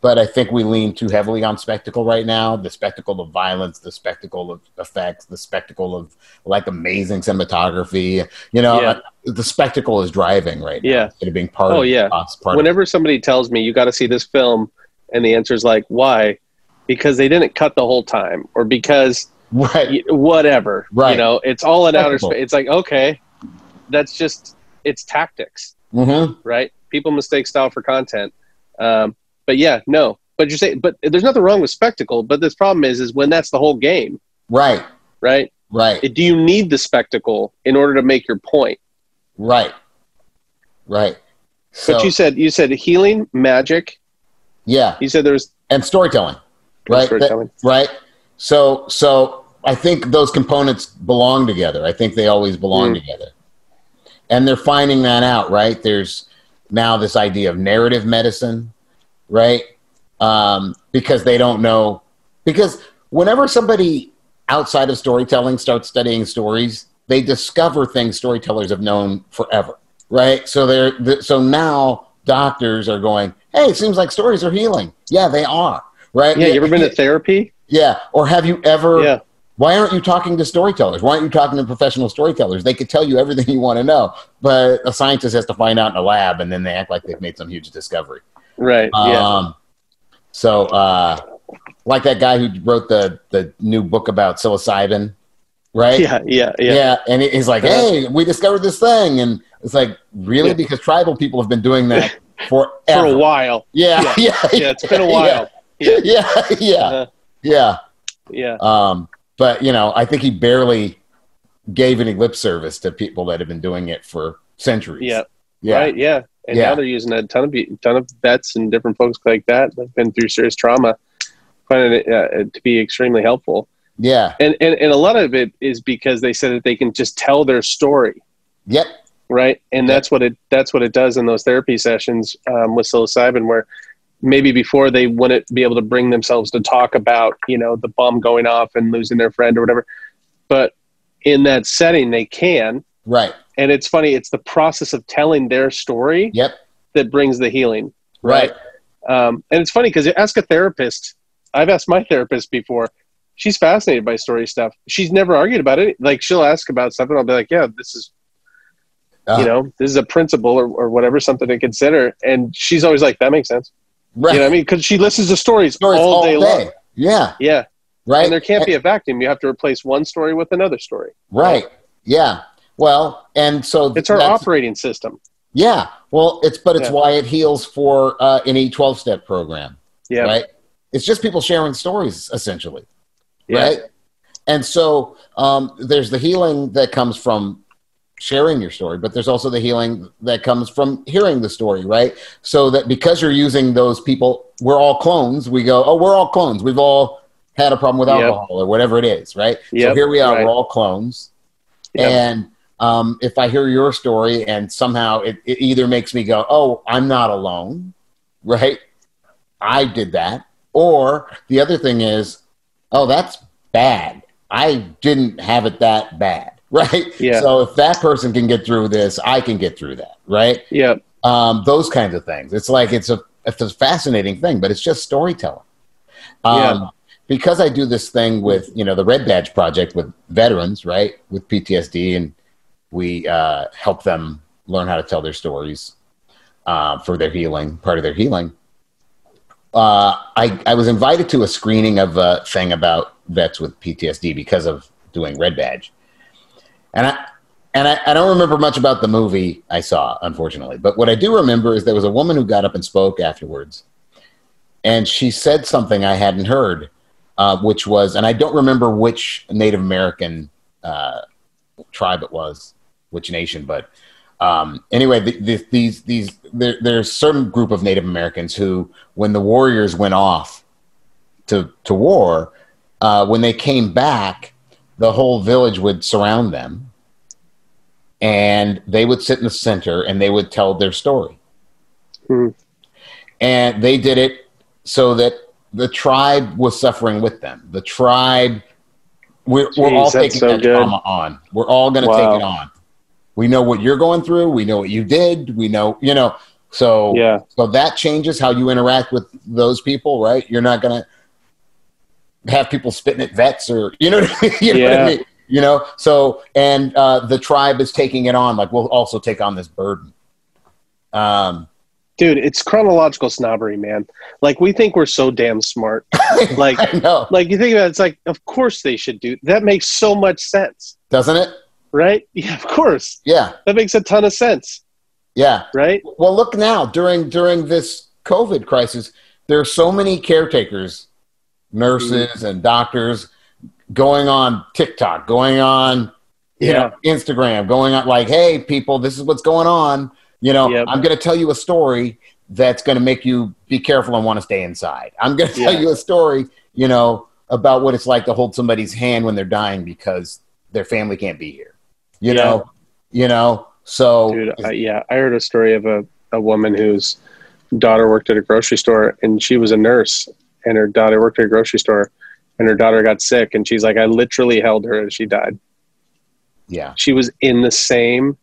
but I think we lean too heavily on spectacle right now. The spectacle of violence, the spectacle of effects, the spectacle of like amazing cinematography. You know, Yeah. the spectacle is driving right now Yeah. of being part Oh, of yeah. us. Part Whenever somebody tells me you got to see this film, and the answer is like, why? Because they didn't cut the whole time, or because right, y- whatever. Right. You know, it's all in outer space. It's like okay, that's just it's tactics, hmm right? People mistake style for content. Um, but yeah, no. But you're saying, but there's nothing wrong with spectacle. But this problem is, is when that's the whole game, right, right? right, do you need the spectacle in order to make your point? right, right. So but you said you said healing, magic. yeah, You said there's and storytelling, right? That- right. So so I think those components belong together. I think they always belong Mm. together, and they're finding that out. Right? There's now this idea of narrative medicine, right? Um, because they don't know because whenever somebody outside of storytelling starts studying stories, they discover things storytellers have known forever, right? So they're th- so now doctors are going, hey, it seems like stories are healing. Yeah, they are. Right? Yeah, you ever been to therapy? Yeah. Or have you ever Yeah. why aren't you talking to storytellers? Why aren't you talking to professional storytellers? They could tell you everything you want to know, but a scientist has to find out in a lab and then they act like they've made some huge discovery. Right. Yeah. Um, so, uh, like that guy who wrote the, the new book about psilocybin, right? yeah. Yeah. Yeah. Yeah, and he's like, Uh-huh. "Hey, we discovered this thing," and it's like, really, Yeah. because tribal people have been doing that forever. For a while. Yeah, yeah, Yeah. It's been a while. Yeah, yeah, yeah, Uh, yeah. yeah. Um, but you know, I think he barely gave any lip service to people that have been doing it for centuries. Yeah. yeah, Right. Yeah. And Yeah. now they're using a ton of ton of vets and different folks like that that've been through serious trauma, finding it uh, to be extremely helpful. yeah, And, and and a lot of it is because they said that they can just tell their story, yep, right? And Yeah. that's what it that's what it does in those therapy sessions um, with psilocybin, where maybe before they wouldn't be able to bring themselves to talk about you know the bomb going off and losing their friend or whatever, but in that setting they can. Right, And it's funny, it's the process of telling their story yep, that brings the healing. right, Um, and it's funny because ask a therapist. I've asked my therapist before. She's fascinated by story stuff. She's never argued about it. Like she'll ask about stuff, and I'll be like, "Yeah, this is, Uh, you know, this is a principle or, or whatever, something to consider." And she's always like, "That makes sense." right. You know what I mean? Because she listens to stories, Stories all, day, long. Yeah, Yeah, right. and there can't be a vacuum. You have to replace one story with another story. Right. Yeah. Well, and so It's our operating system. Yeah. Well, it's but it's Yeah. why it heals for uh, any twelve step program. Yeah, Right. It's just people sharing stories, essentially. yeah, Right. And so um, there's the healing that comes from sharing your story, but there's also the healing that comes from hearing the story, right? So that because you're using those people, we're all clones. We go, oh, we're all clones. We've all had a problem with Yep. alcohol or whatever it is, right? so here we are, right. we're all clones. Yep. And um, if I hear your story and somehow it, it either makes me go, oh, I'm not alone, right? I did that. Or the other thing is, oh, that's bad. I didn't have it that bad, right? Yeah. So if that person can get through this, I can get through that, right? yeah, Um, those kinds of things. It's like it's a it's a fascinating thing, but it's just storytelling. Um, Yeah. Because I do this thing with you know the Red Badge Project with veterans, right, with PTSD, and we uh, help them learn how to tell their stories uh, for their healing, part of their healing. Uh, I, I was invited to a screening of a thing about vets with PTSD because of doing Red Badge, and I and I, I don't remember much about the movie I saw, unfortunately. But what I do remember is there was a woman who got up and spoke afterwards, and she said something I hadn't heard, uh, which was, and I don't remember which Native American uh, tribe it was, which nation, but um, anyway, the, the, these these there, there's certain group of Native Americans who, when the warriors went off to to war, uh, when they came back, the whole village would surround them, and they would sit in the center and they would tell their story, Hmm. and they did it so that the tribe was suffering with them. The tribe, we're, we're all taking so that good. trauma on. We're all going to Wow. take it on. We know what you're going through. We know what you did. We know, you know. So, yeah, so that changes how you interact with those people, right? You're not going to have people spitting at vets or, you know, what I mean? you know what Yeah. I mean? You know, so and uh, the tribe is taking it on. Like we'll also take on this burden. Um, dude, it's chronological snobbery, man. Like we think we're so damn smart. Like like you think about it, it's like of course they should do that makes so much sense doesn't it? Right yeah of course Yeah, that makes a ton of sense yeah. right Well, look now during during this COVID crisis, there are so many caretakers, nurses, mm-hmm. and doctors going on TikTok, going on you Yeah. know, Instagram, going on like, "Hey, people, this is what's going on." You know, Yep. I'm going to tell you a story that's going to make you be careful and want to stay inside. I'm going to tell Yeah. you a story, you know, about what it's like to hold somebody's hand when they're dying because their family can't be here. You Yeah. know, you know. So dude I, yeah i heard a story of a, a woman whose daughter worked at a grocery store and she was a nurse and her daughter worked at a grocery store and her daughter got sick and she's like i literally held her as she died yeah, she was in the same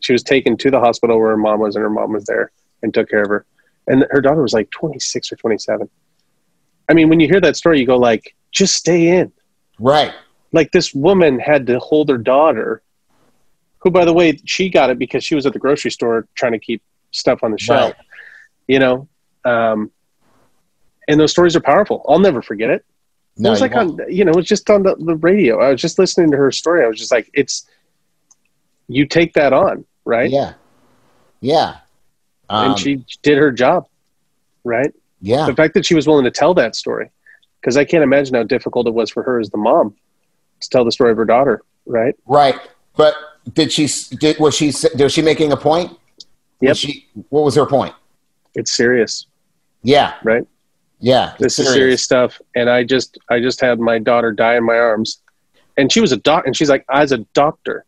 she was taken to the hospital where her mom was and her mom was there and took care of her and her daughter was like 26 or 27. I mean, when you hear that story, you go like, just stay in. Right. Like this woman had to hold her daughter, who, by the way, she got it because she was at the grocery store trying to keep stuff on the shelf. Right. You know, um, and those stories are powerful. I'll never forget it. No, it was like won't. on, you know, it was just on the, the radio. I was just listening to her story. I was just like, it's, you take that on, right? Yeah. Yeah. Um, and she did her job, right? yeah. The fact that she was willing to tell that story, because I can't imagine how difficult it was for her as the mom to tell the story of her daughter, right? Right. But did she, did, was she, was she making a point? Yep. Was she, what was her point? It's serious, Yeah. right? Yeah. This is serious stuff. And I just, I just had my daughter die in my arms, and she was a doc, and she's like, I was a doctor,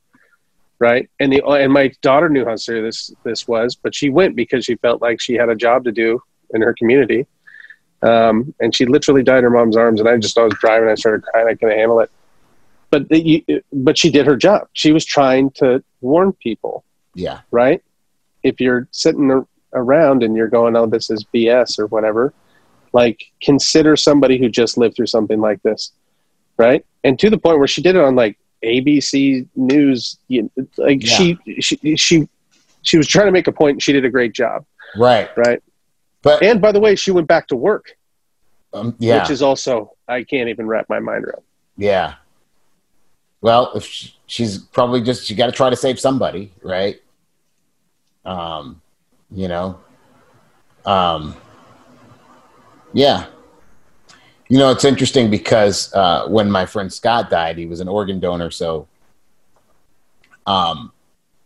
right? And the, and my daughter knew how serious this this was, but she went because she felt like she had a job to do in her community. Um, and she literally died in her mom's arms, and I just, I was driving, I started crying, I couldn't handle it. But you, but she did her job. She was trying to warn people, Yeah. right? If you're sitting ar- around and you're going, "Oh, this is BS" or whatever, like consider somebody who just lived through something like this, right? And to the point where she did it on like ABC News, you, like Yeah. she she she she was trying to make a point. And she did a great job, Right. right? But, And by the way, she went back to work, um, yeah. which is also I can't even wrap my mind around. Yeah. Well, if she, she's probably just she got to try to save somebody, right? Um, you know. Um. Yeah. You know, it's interesting because uh, when my friend Scott died, he was an organ donor, so um,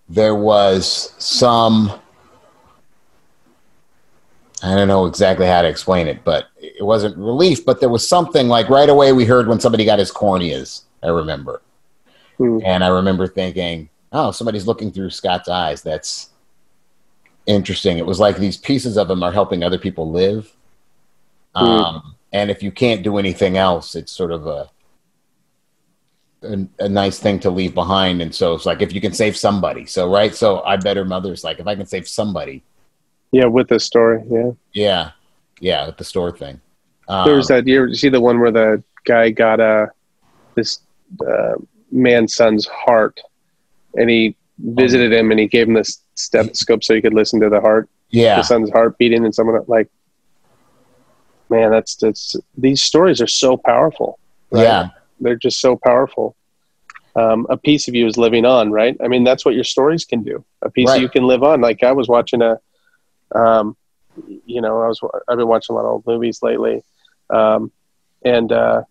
there was some. I don't know exactly how to explain it, but it wasn't relief, but there was something like right away we heard when somebody got his corneas, I remember. Hmm. And I remember thinking, oh, somebody's looking through Scott's eyes. That's interesting. It was like these pieces of him are helping other people live. Hmm. Um, and if you can't do anything else, it's sort of a, a a nice thing to leave behind. And so it's like if you can save somebody. So right. So I better mother's like if I can save somebody. Yeah, with the story, yeah. Yeah. Yeah. With the store thing. Um, There was that. You see the one where the guy got uh, this uh, man's son's heart, and he visited him and he gave him this stethoscope so he could listen to the heart, yeah. the son's heart beating, and someone like, man, that's that's these stories are so powerful. right? Yeah. they're just so powerful. Um, a piece of you is living on, right? I mean, that's what your stories can do. A piece Right. of you can live on. Like I was watching a, um, you know, I was I've been watching a lot of old movies lately, um, and uh,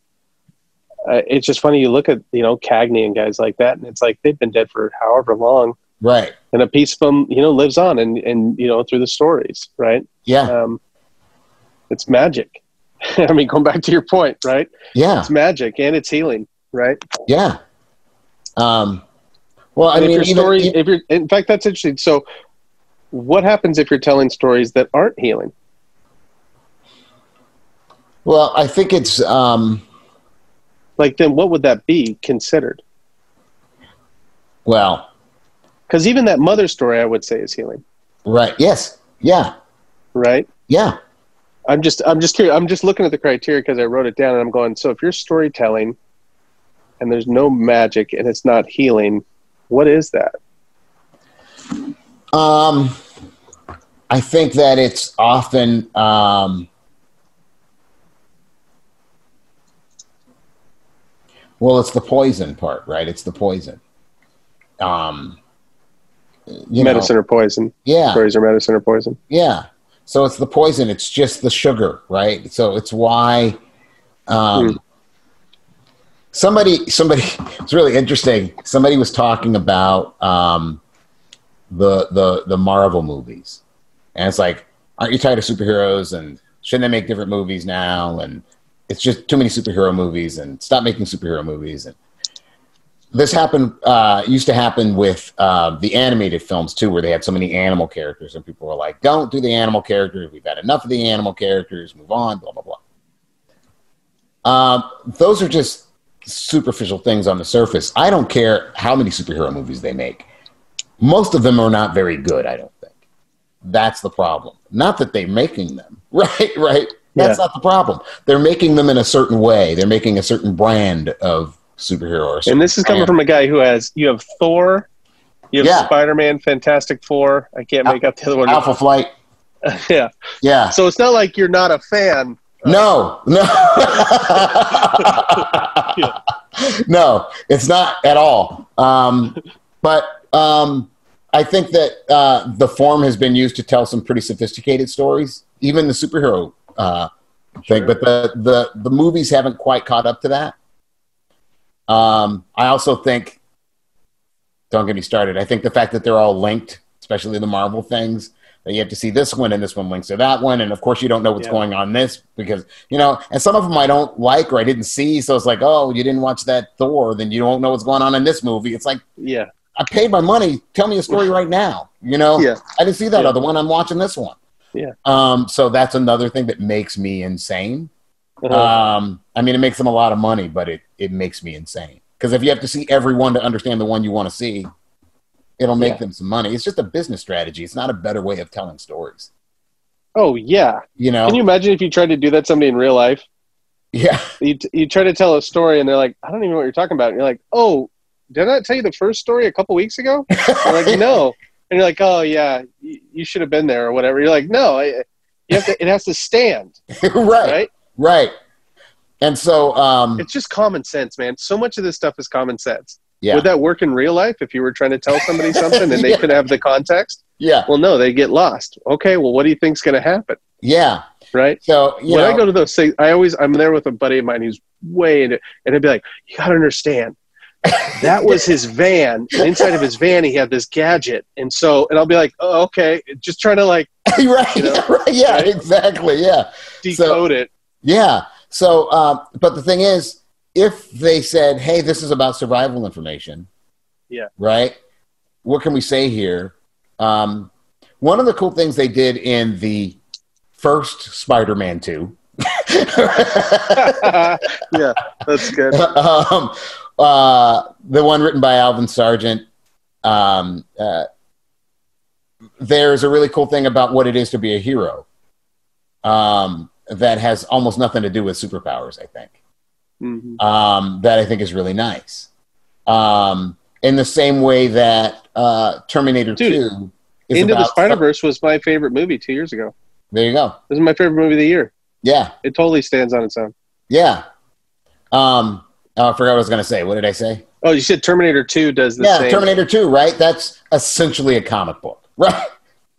uh, it's just funny. You look at you know Cagney and guys like that, and it's like they've been dead for however long, Right. and a piece of them, you know, lives on, and and you know through the stories, right? Yeah. Um, it's magic. I mean, going back to your point, right? Yeah. It's magic and it's healing, right? Yeah. Um, well, I and mean, if your even- story, if you're, in fact, that's interesting. So, what happens if you're telling stories that aren't healing? well, I think it's um, Like, then what would that be considered? well, Because even that mother story, I would say, is healing, right. Yes. Yeah. right? Yeah. I'm just, I'm just curious. I'm just looking at the criteria because I wrote it down, and I'm going. So, if you're storytelling, and there's no magic, and it's not healing, what is that? Um, I think that it's often um, well, it's the poison part, right? It's the poison. Um, you know, medicine or poison? yeah, Stories are medicine or poison? yeah. So it's the poison. It's just the sugar, right? So it's why. Um, Hmm. Somebody, somebody. It's really interesting. Somebody was talking about um, the the the Marvel movies, and it's like, aren't you tired of superheroes? And shouldn't they make different movies now? And it's just too many superhero movies, and stop making superhero movies. And this happened uh, used to happen with uh, the animated films too, where they had so many animal characters, and people were like, "Don't do the animal characters. We've had enough of the animal characters. Move on." Blah blah blah. Um, those are just superficial things on the surface. I don't care how many superhero movies they make. Most of them are not very good. I don't think. That's the problem. Not that they're making them. Right, right. That's Yeah. not the problem. They're making them in a certain way. They're making a certain brand of superhero. And this is coming brand. from a guy who has you have Thor, you have Yeah. Spider Man, Fantastic Four. I can't make up the other one. Alpha Flight. yeah. Yeah. So it's not like you're not a fan. No, no. no, it's not at all. Um, but um, I think that uh, the form has been used to tell some pretty sophisticated stories, even the superhero uh, thing. But the, the, the movies haven't quite caught up to that. Um, I also think, don't get me started, I think the fact that they're all linked, especially the Marvel things, that you have to see this one and this one links to that one. And of course, you don't know what's Yeah. going on this because, you know, and some of them I don't like or I didn't see. So it's like, oh, you didn't watch that Thor, then you don't know what's going on in this movie. It's like, Yeah. I paid my money. Tell me a story right now. You know, Yeah. I didn't see that Yeah. other one. I'm watching this one. Yeah. Um, so that's another thing that makes me insane. Uh-huh. Um, I mean, it makes them a lot of money, but it, it makes me insane. Because if you have to see everyone to understand the one you want to see, it'll make Yeah. them some money. It's just a business strategy. It's not a better way of telling stories. oh yeah. You know? Can you imagine if you tried to do that to somebody in real life? yeah. You, you try to tell a story and they're like, I don't even know what you're talking about. And you're like, oh, did I tell you the first story a couple weeks ago? Like, no. And you're like, oh yeah, you, you should have been there or whatever. You're like, no, I, you have to, it has to stand, right. right? Right. And so, um, It's just common sense, man. So much of this stuff is common sense. yeah. Would that work in real life if you were trying to tell somebody something and they Yeah. couldn't have the context? yeah. Well, no, they get lost. Okay, well, what do you think's going to happen, Yeah. right? So, when know, I go to those things, I always I'm there with a buddy of mine who's way into, and I'd be like, "You got to understand, that was his van. And inside of his van, he had this gadget, and so, and I'll be like, oh, okay, just trying to like right, you know? yeah, right, yeah, Right? exactly, yeah, decode it. yeah. So, um, but the thing is, if they said, "Hey, this is about survival information," Yeah. right. What can we say here? Um, one of the cool things they did in the first Spider-Man two. yeah, that's good. um, uh, the one written by Alvin Sargent. Um, uh, there's a really cool thing about what it is to be a hero um, that has almost nothing to do with superpowers. I think Mhm. um, that I think is really nice. Um, in the same way that uh, Terminator Dude, Two is Into the Spider Verse was my favorite movie two years ago. There you go. This is my favorite movie of the year. Yeah, It totally stands on its own. yeah. Um, oh, I forgot what I was going to say. What did I say? Oh, you said Terminator Two does the yeah, same. Terminator 2, right? That's essentially a comic book, right?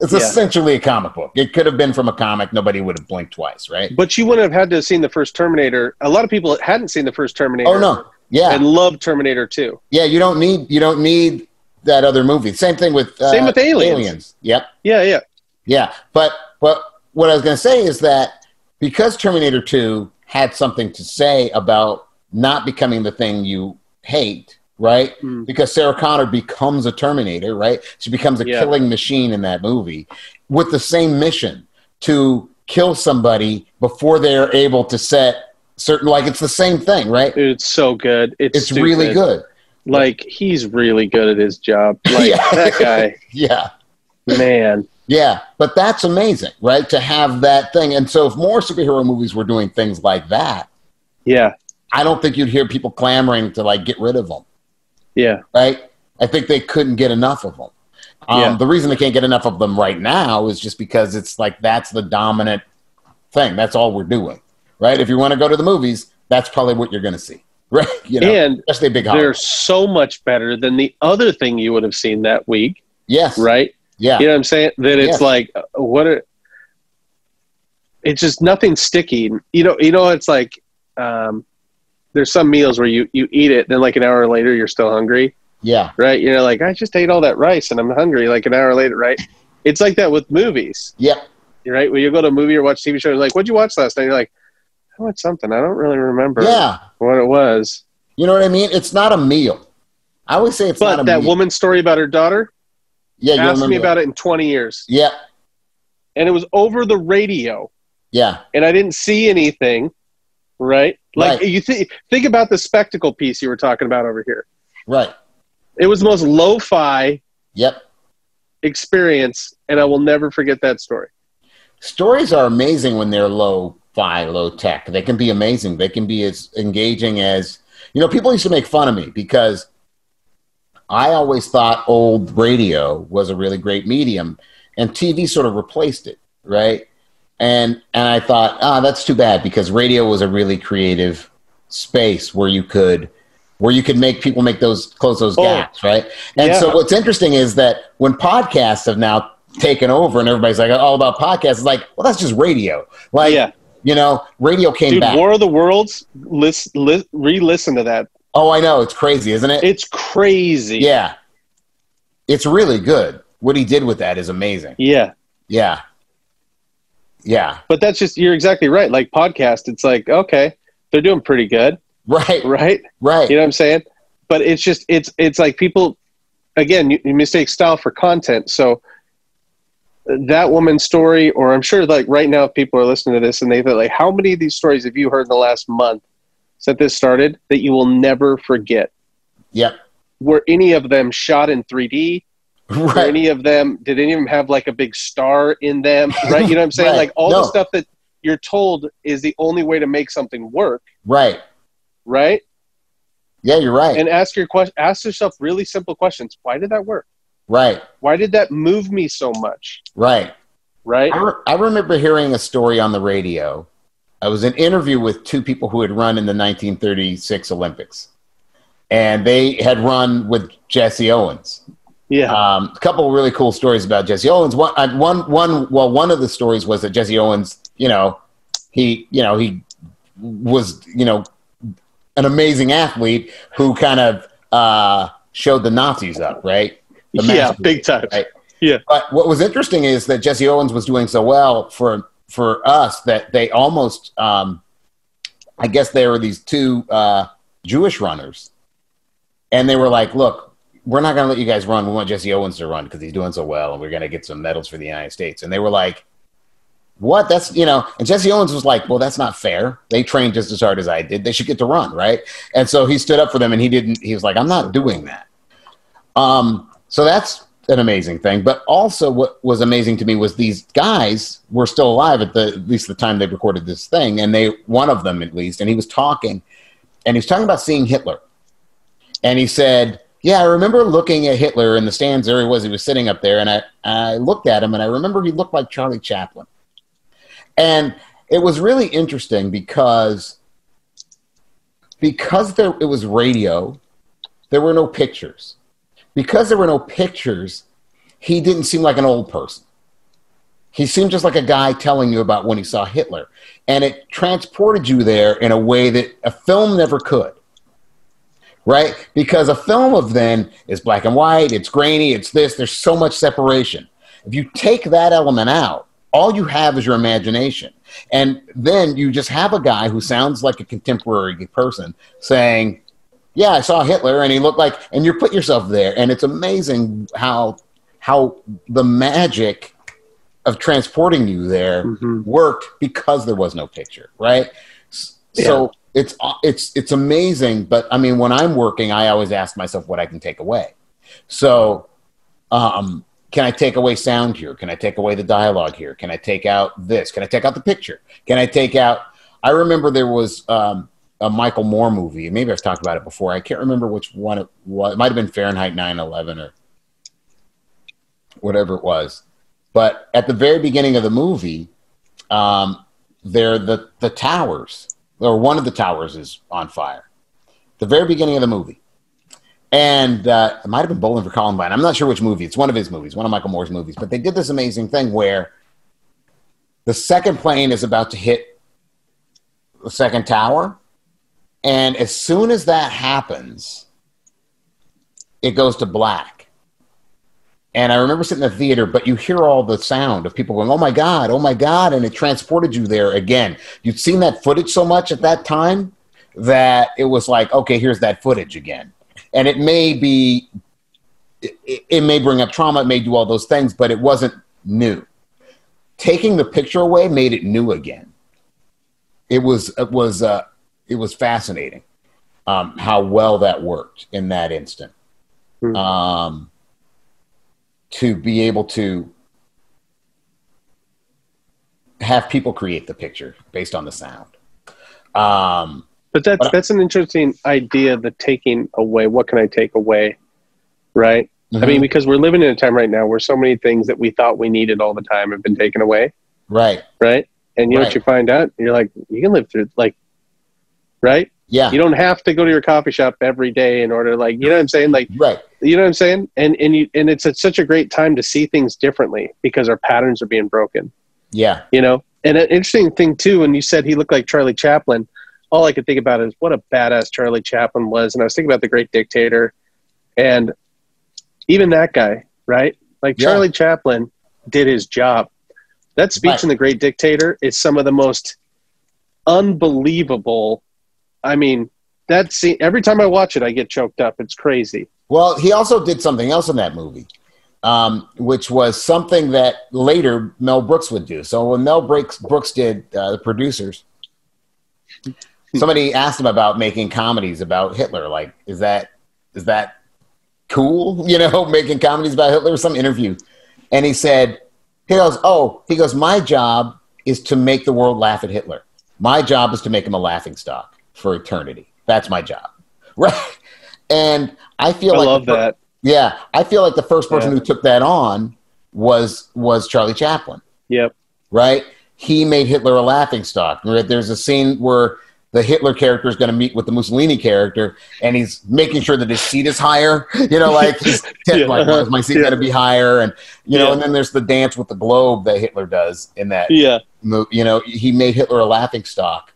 It's Yeah. essentially a comic book. It could have been from a comic. Nobody would have blinked twice, right? But you wouldn't have had to have seen the first Terminator. A lot of people hadn't seen the first Terminator. Oh no, yeah, And loved Terminator 2. yeah. You don't need you don't need that other movie. Same thing with uh, Same with Aliens. Yep, Yeah, yeah. yeah. But but what I was going to say is that because Terminator 2 had something to say about not becoming the thing you hate, right? Mm. Because Sarah Connor becomes a Terminator, right? She becomes a Yeah. killing machine in that movie with the same mission to kill somebody before they're able to set certain like it's the same thing, right? It's so good. It's, It's really good. Like, he's really good at his job. Like, Yeah. that guy, Yeah. man. Yeah, but that's amazing, right? To have that thing. And so if more superhero movies were doing things like that, Yeah, I don't think you'd hear people clamoring to like get rid of them, yeah. right? I think they couldn't get enough of them. Um, Yeah. The reason they can't get enough of them right now is just because it's like that's the dominant thing. That's all we're doing, right? If you want to go to the movies, that's probably what you're going to see, right? You know, and especially big they're so much better than the other thing you would have seen that week, Yes, right? yeah, You know what I'm saying? That it's Yes. like, uh, what a, it's just nothing sticky. You know, you know, it's like, um, there's some meals where you, you eat it, then like an hour later, you're still hungry. yeah, right? You're like, I just ate all that rice and I'm hungry like an hour later, right? It's like that with movies, Yeah. right? When you go to a movie or watch TV shows, like, what'd you watch last night? You're like, I watched something. I don't really remember yeah. what it was. You know what I mean? It's not a meal. I always say it's not But a that meal. woman's story about her daughter, yeah, you asked me about it in 20 years. Yeah, And it was over the radio yeah, and I didn't see anything, right? Like Right. you think think about the spectacle piece you were talking about over here. right. It was the most lo-fi Yep, experience, and I will never forget that story. Stories are amazing when they're low fi, low tech. They can be amazing. They can be as engaging as you know. People used to make fun of me because I always thought old radio was a really great medium, and TV sort of replaced it, right? And and I thought, ah, that's too bad because radio was a really creative space where you could where you could make people make those close those Oh. gaps, right? And Yeah. so what's interesting is that when podcasts have now taken over and everybody's like all about podcasts, it's like, well, that's just radio. Like, Yeah. you know, radio came Dude, back. War of the Worlds, list, li- re-listen to that. oh, I know, it's crazy, isn't it? It's crazy. yeah, it's really good. What he did with that is amazing. Yeah. Yeah, yeah, But that's just, you're exactly right. Like podcast, it's like, okay, they're doing pretty good, right, right? right. You know what I'm saying? But it's just, it's, it's like people, again, you, you mistake style for content. So that woman's story, or I'm sure like right now, if people are listening to this and they thought like, how many of these stories have you heard in the last month since this started that you will never forget? Yep, Were any of them shot in 3D? Were right. any of them did any of them have like a big star in them right you know what i'm saying Right. like all No. the stuff that you're told is the only way to make something work right. right Yeah, you're right. and ask your question ask yourself really simple questions why did that work right, why did that move me so much right. right I, re- I remember hearing a story on the radio. I was in an interview with two people who had run in the 1936 Olympics, and they had run with Jesse Owens. Yeah Um, a couple of really cool stories about Jesse Owens. One, uh, one, one. Well, one of the stories was that Jesse Owens, you know, he, you know, he was, you know, an amazing athlete who kind of uh, showed the Nazis up, right? The yeah master- big time right? Yeah. But what was interesting is that Jesse Owens was doing so well for for us that they almost, um, I guess, there were these two uh, Jewish runners, and they were like, "Look, we're not going to let you guys run. We want Jesse Owens to run because he's doing so well, and we're going to get some medals for the United States." And they were like, "What? That's you know." And Jesse Owens was like, "Well, that's not fair. They trained just as hard as I did. They should get to run, right?" And so he stood up for them, and he didn't. He was like, "I'm not doing that." Um, so that's an amazing thing. But also, what was amazing to me was these guys were still alive at the at least the time they recorded this thing, and they one of them at least, and he was talking, and he was talking about seeing Hitler, and he said, "Yeah, I remember looking at Hitler in the stands. There he was. He was sitting up there, and I I looked at him, and I remember he looked like Charlie Chaplin, and it was really interesting because." Because there, it was radio, there were no pictures because there were no pictures, he didn't seem like an old person. He seemed just like a guy telling you about when he saw Hitler. And it transported you there in a way that a film never could. Right? Because a film of then is black and white, it's grainy, it's this, there's so much separation. If you take that element out, all you have is your imagination. And then you just have a guy who sounds like a contemporary person saying, yeah, I saw Hitler, and he looked like, and you put yourself there, and it's amazing how how the magic of transporting you there Mhm. worked because there was no picture, right? So it's it's it's amazing, but I mean, when I'm working, I always ask myself what I can take away. So, um, can I take away sound here? Can I take away the dialogue here? Can I take out this? Can I take out the picture? Can I take out? I remember there was um, a Michael Moore movie. Maybe I've talked about it before. I can't remember which one it was. It might have been Fahrenheit 9/11 or whatever it was. But at the very beginning of the movie, um, there the the towers or one of the towers is on fire. The very beginning of the movie, and uh, it might have been Bowling for Columbine. I'm not sure which movie. It's one of his movies, one of Michael Moore's movies. But they did this amazing thing where the second plane is about to hit the second tower, and as soon as that happens, it goes to black. And I remember sitting in the theater, but you hear all the sound of people going, "Oh my god, oh my god!" and it transported you there again. You'd seen that footage so much at that time that it was like, "Okay, here's that footage again." And it may be, it, it may bring up trauma, it may do all those things, but it wasn't new. Taking the picture away made it new again. It was, it was, uh, it was fascinating um, how well that worked in that instant. Hmm. Um, to be able to have people create the picture based on the sound. Um, But that's But- that's an interesting idea. The taking away. What can I take away? Right. I Mm-hmm. mean, because we're living in a time right now where so many things that we thought we needed all the time have been taken away. right? Right. And you know Right. what you find out? You're like, you can live through like, right? Yeah, You don't have to go to your coffee shop every day in order, like, you know what I'm saying? Like, right. You know what I'm saying? And and you and it's, it's such a great time to see things differently because our patterns are being broken. Yeah, you know and an interesting thing too when you said he looked like charlie chaplin all i could think about is what a badass charlie chaplin was and i was thinking about the great dictator and even that guy right like Yeah. charlie chaplin did his job that speech Right. in the great dictator is some of the most unbelievable i mean that scene every time i watch it i get choked up it's crazy Well, he also did something else in that movie, um, which was something that later Mel Brooks would do. So when Mel Brooks, Brooks did uh, the producers, somebody asked him about making comedies about Hitler. Like, is that is that cool? You know, making comedies about Hitler? Some interview, and he said, he goes, oh, he goes, my job is to make the world laugh at Hitler. My job is to make him a laughing stock for eternity. That's my job, right? And I feel i like love that yeah, I feel like the first person Yeah. who took that on was was Charlie Chaplin, yep right? He made Hitler a laughing stock. Right? There's a scene where the Hitler character is going to meet with the Mussolini character, and he's making sure that his seat is higher. You know, like he's Yeah. like, well, is my seat Yeah. going to be higher? And you know, Yeah. and then there's the dance with the globe that Hitler does in that yeah you know, he made Hitler a laughing stock.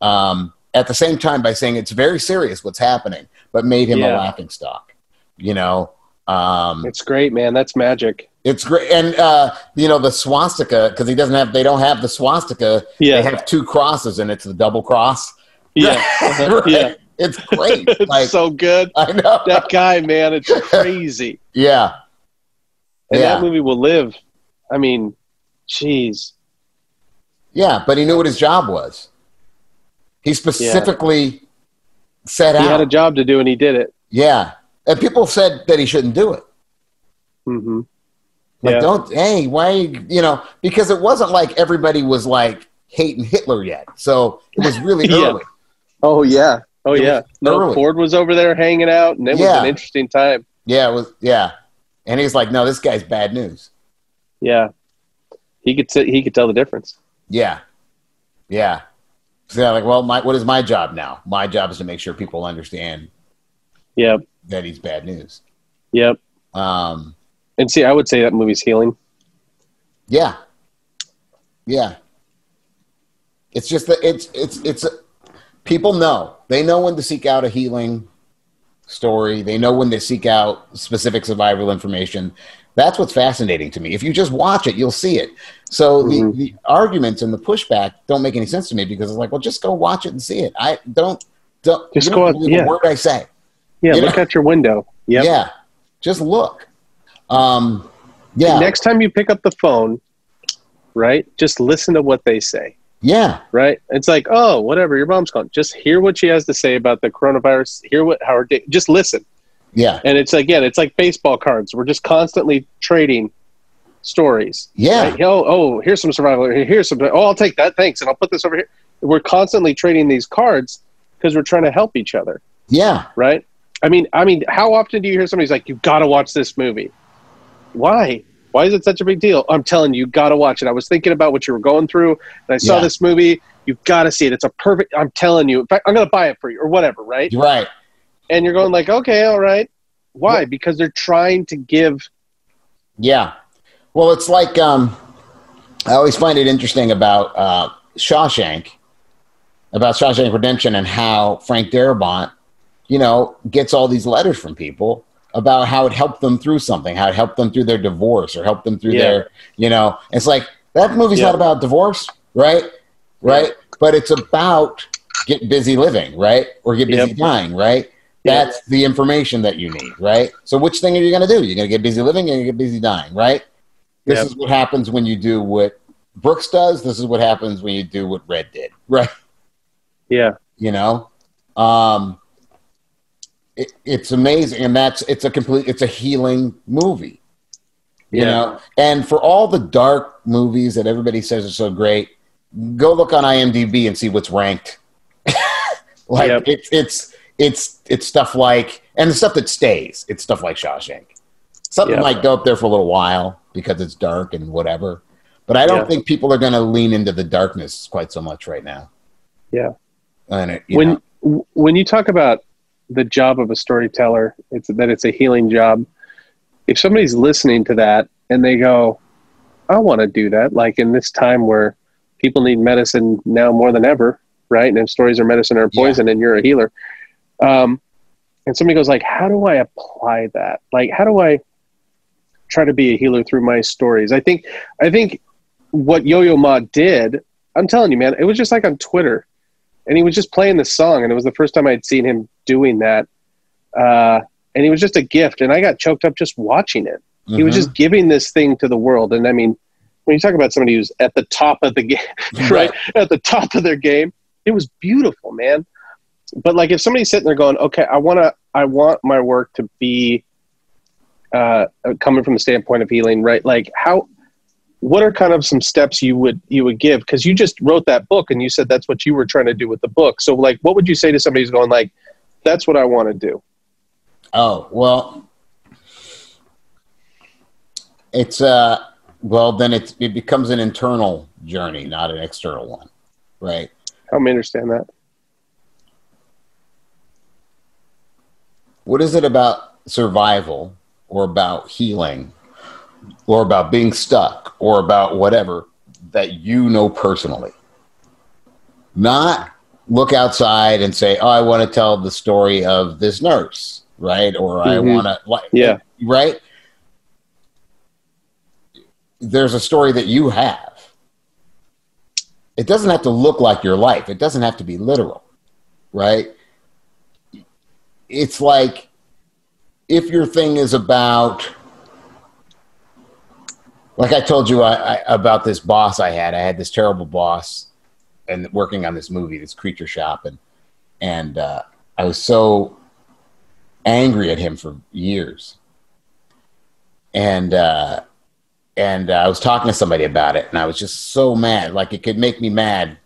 Um, at the same time, by saying it's very serious what's happening, but made him a laughing stock. You know, um, it's great man that's magic it's great, and uh, you know the swastika because he doesn't have. They don't have the swastika. yeah They have two crosses, and it's the double cross. yeah Right? yeah It's great. it's like so good I know. that guy, man, it's crazy. yeah, And Yeah. that movie will live. I mean, jeez. yeah, but he knew what his job was. He specifically set He out. had a job to do and he did it. yeah, and people said that he shouldn't do it. Mm-hmm. Like, Yeah. don't, hey, why, you know, because it wasn't like everybody was like hating Hitler yet. So it was really Yeah. early. Oh, yeah. Oh, It yeah. No, early. Ford was over there hanging out, and it was an interesting time. Yeah, it was, yeah. And he's like, no, this guy's bad news. Yeah. He could, t- he could tell the difference. Yeah. Yeah. So they're like, well, my, what is my job now? My job is to make sure people understand Yep. that he's bad news. Yep. Um, And see, I would say that movie's healing. yeah. Yeah. It's just that it's, it's, it's, people know. They know when to seek out a healing story. They know when they seek out specific survival information. That's what's fascinating to me. If you just watch it, you'll see it. So Mhm. the, the arguments and the pushback don't make any sense to me because it's like, well, just go watch it and see it. I don't, don't Just go out- yeah. word I say. Yeah. You look know- out your window. Yep. Yeah, just look. Um, yeah, Next time you pick up the phone, right? Just listen to what they say. yeah, right? It's like, oh, whatever, your mom's calling. Just hear what she has to say about the coronavirus. Hear what Howard. Just listen. Yeah, And it's again, it's like baseball cards. We're just constantly trading stories. yeah, Right? Oh, oh, here's some survival. Here's some. Oh, I'll take that. Thanks, and I'll put this over here. We're constantly trading these cards because we're trying to help each other, yeah, right? I mean, I mean, how often do you hear somebody's like, "You got to watch this movie"? Why? Why is it such a big deal? I'm telling you, you got to watch it. I was thinking about what you were going through, and I saw Yeah. this movie. You've got to see it. It's a perfect. I'm telling you. In fact, I'm going to buy it for you or whatever, right? right. And you're going like, okay, all right. Why? Because they're trying to give. Yeah. Well, it's like um, I always find it interesting about uh, Shawshank, about Shawshank Redemption, and how Frank Darabont, you know, gets all these letters from people about how it helped them through something, how it helped them through their divorce, or helped them through Yeah. their, you know, it's like that movie's Yeah. not about divorce, right? Right, but it's about get busy living, right, or get busy Yep. dying, right? Yeah. That's the information that you need, right? So which thing are you going to do? You're going to get busy living and you get busy dying, right? This Yep. is what happens when you do what Brooks does. This is what happens when you do what Red did, right? Yeah. You know, um, it, it's amazing, and that's it's a complete it's a healing movie. You Yeah. know, and for all the dark movies that everybody says are so great, go look on IMDb and see what's ranked. like Yep. it's it's it's it's stuff like and the stuff that stays. It's stuff like Shawshank. Something Yep. might go up there for a little while because it's dark and whatever. But I don't Yeah. think people are going to lean into the darkness quite so much right now. Yeah. And it, you when know, when you talk about the job of a storyteller, it's that it's a healing job. If somebody's listening to that and they go, "I want to do that," like in this time where people need medicine now more than ever, right? And if stories are medicine or Yeah. poison, and you're a healer, um, and somebody goes like, "How do I apply that? Like, how do I try to be a healer through my stories?" I think I think what Yo-Yo Ma did. I'm telling you, man, it was just like on Twitter and he was just playing the song and it was the first time i'd seen him doing that uh, and he was just a gift and i got choked up just watching it he was mhm. just giving this thing to the world and i mean when you talk about somebody who's at the top of the game right Right. at the top of their game it was beautiful man but like if somebody's sitting there going okay i want to i want my work to be uh, coming from the standpoint of healing right like how what are kind of some steps you would you would give because you just wrote that book and you said that's what you were trying to do with the book so like what would you say to somebody who's going like that's what i want to do Oh, well, it's uh well then it it becomes an internal journey, not an external one. Right? help me understand that What is it about survival or about healing or about being stuck or about whatever that you know personally? Not look outside and say, "Oh, I want to tell the story of this nurse," right? Or I Mhm. want to like Yeah. right? There's a story that you have. It doesn't have to look like your life. It doesn't have to be literal, right? It's like if your thing is about, like I told you I, I, about this boss I had. I had this terrible boss, and working on this movie, this Creature Shop, and and uh, I was so angry at him for years. And uh, and uh, I was talking to somebody about it, and I was just so mad. Like it could make me mad.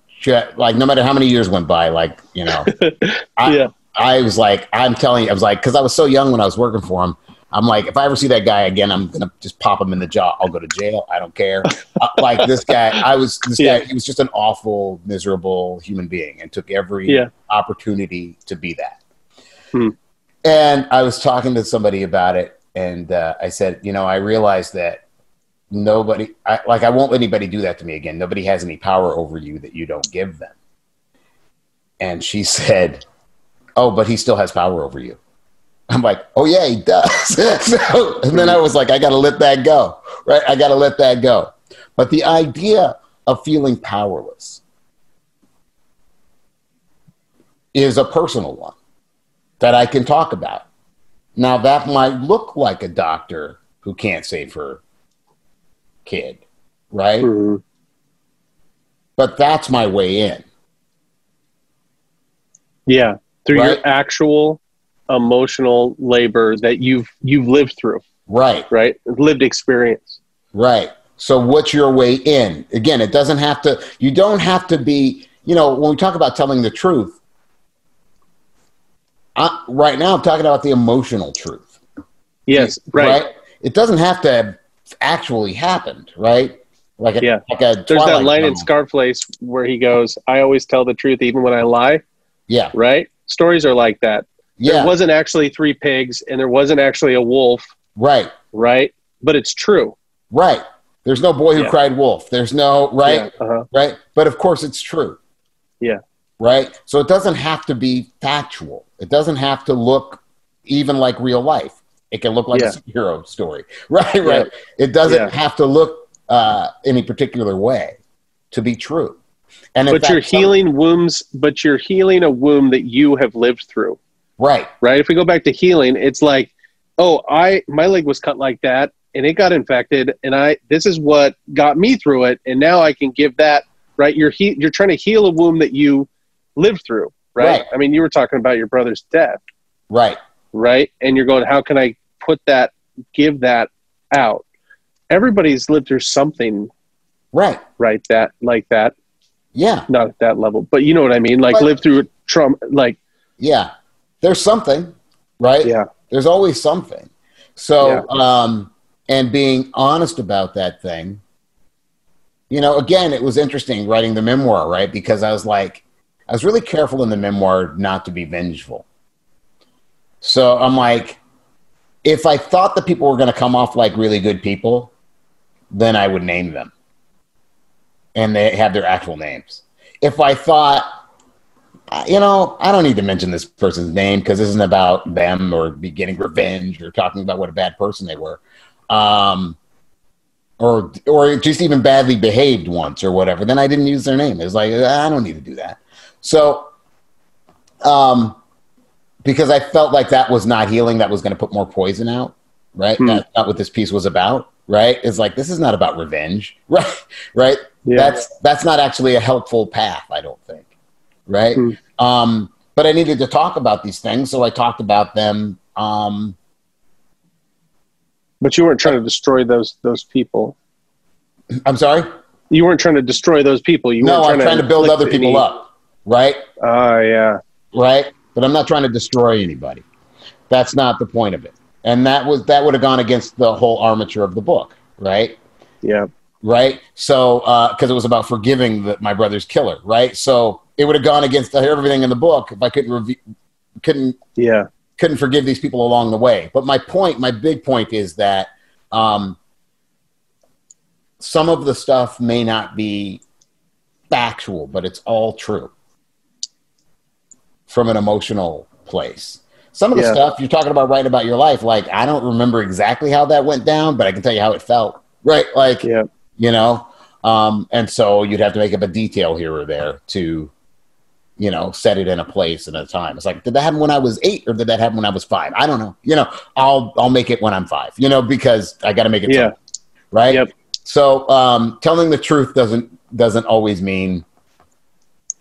Like no matter how many years went by, like you know, I, Yeah. I was like, I'm telling you, I was like, because I was so young when I was working for him. I'm like, if I ever see that guy again, I'm gonna just pop him in the jaw. I'll go to jail. I don't care. Uh, like this guy, I was this Yeah. guy. He was just an awful, miserable human being, and took every Yeah. opportunity to be that. Hmm. And I was talking to somebody about it, and uh, I said, you know, I realized that nobody, I, like, I won't let anybody do that to me again. Nobody has any power over you that you don't give them. And she said, "Oh, but he still has power over you." I'm like, "Oh yeah, he does." so, and then I was like, "I got to let that go, right? I got to let that go." But the idea of feeling powerless is a personal one that I can talk about. Now, that might look like a doctor who can't save her kid, right? Mhm. But that's my way in. yeah through Right. your actual emotional labor that you've you've lived through Right, right lived experience right. So, what's your way in? Again, it doesn't have to, you don't have to be, you know, when we talk about telling the truth, I, right now I'm talking about the emotional truth. yes right, It doesn't have to have actually happened, right? Like a, Yeah. like a there's that line in scarface where he goes i always tell the truth even when i lie Yeah, right stories are like that yeah, there wasn't actually three pigs and there wasn't actually a wolf right, right but it's true right. There's no boy who Yeah. cried wolf. There's no right. yeah, uh-huh. right? But of course, it's true. Yeah. Right? So it doesn't have to be factual. It doesn't have to look even like real life. It can look like Yeah. a superhero story. Right? Right. It doesn't have to look uh, any particular way to be true. And but you're healing wombs but you're healing a womb that you have lived through right? right if we go back to healing it's like oh i my leg was cut like that and it got infected and i this is what got me through it and now i can give that right you're he, you're trying to heal a womb that you lived through right? Right. i mean you were talking about your brother's death Right. right and you're going how can i put that give that out everybody's lived through something, right? Right, that like that. Yeah, not at that level, but you know what I mean. Like but, live through trauma. Like yeah, there's something, right? Yeah, there's always something. So, yeah. um, and being honest about that thing. You know, again, it was interesting writing the memoir, right? Because I was like, I was really careful in the memoir not to be vengeful. So I'm like, if I thought that people were going to come off like really good people, then I would name them. And they have their actual names. If I thought, you know, I don't need to mention this person's name because this isn't about them or be getting revenge or talking about what a bad person they were. Um, or or just even badly behaved once or whatever, then I didn't use their name. It was like I don't need to do that. So, um, because I felt like that was not healing, that was going to put more poison out. Right, hmm. that's not what this piece was about. Right, it's like this is not about revenge. Right, right. Yeah. That's that's not actually a helpful path. I don't think. Right. Hmm. Um, but I needed to talk about these things, so I talked about them. Um, but you weren't trying to destroy those those people. I'm sorry. You weren't trying to destroy those people. You no, I'm trying to, to build other people any... up. Right. Oh uh, yeah. Right, but I'm not trying to destroy anybody. That's not the point of it. And that was that would have gone against the whole armature of the book, right? Yeah. Right. So because uh, it was about forgiving the, my brother's killer, right? So it would have gone against everything in the book if I couldn't review, couldn't yeah couldn't forgive these people along the way. But my point, my big point is that um, some of the stuff may not be factual, but it's all true from an emotional place. Some of the yeah. stuff you're talking about writing about your life, like I don't remember exactly how that went down, but I can tell you how it felt. Right? Like, yeah. you know, um, and so you'd have to make up a detail here or there to you know, set it in a place and a time. It's like, did that happen when I was eight or did that happen when I was five? I don't know. You know, I'll I'll make it when I'm five. You know, because I got to make it. Yeah. right. Yep. So um, telling the truth doesn't doesn't always mean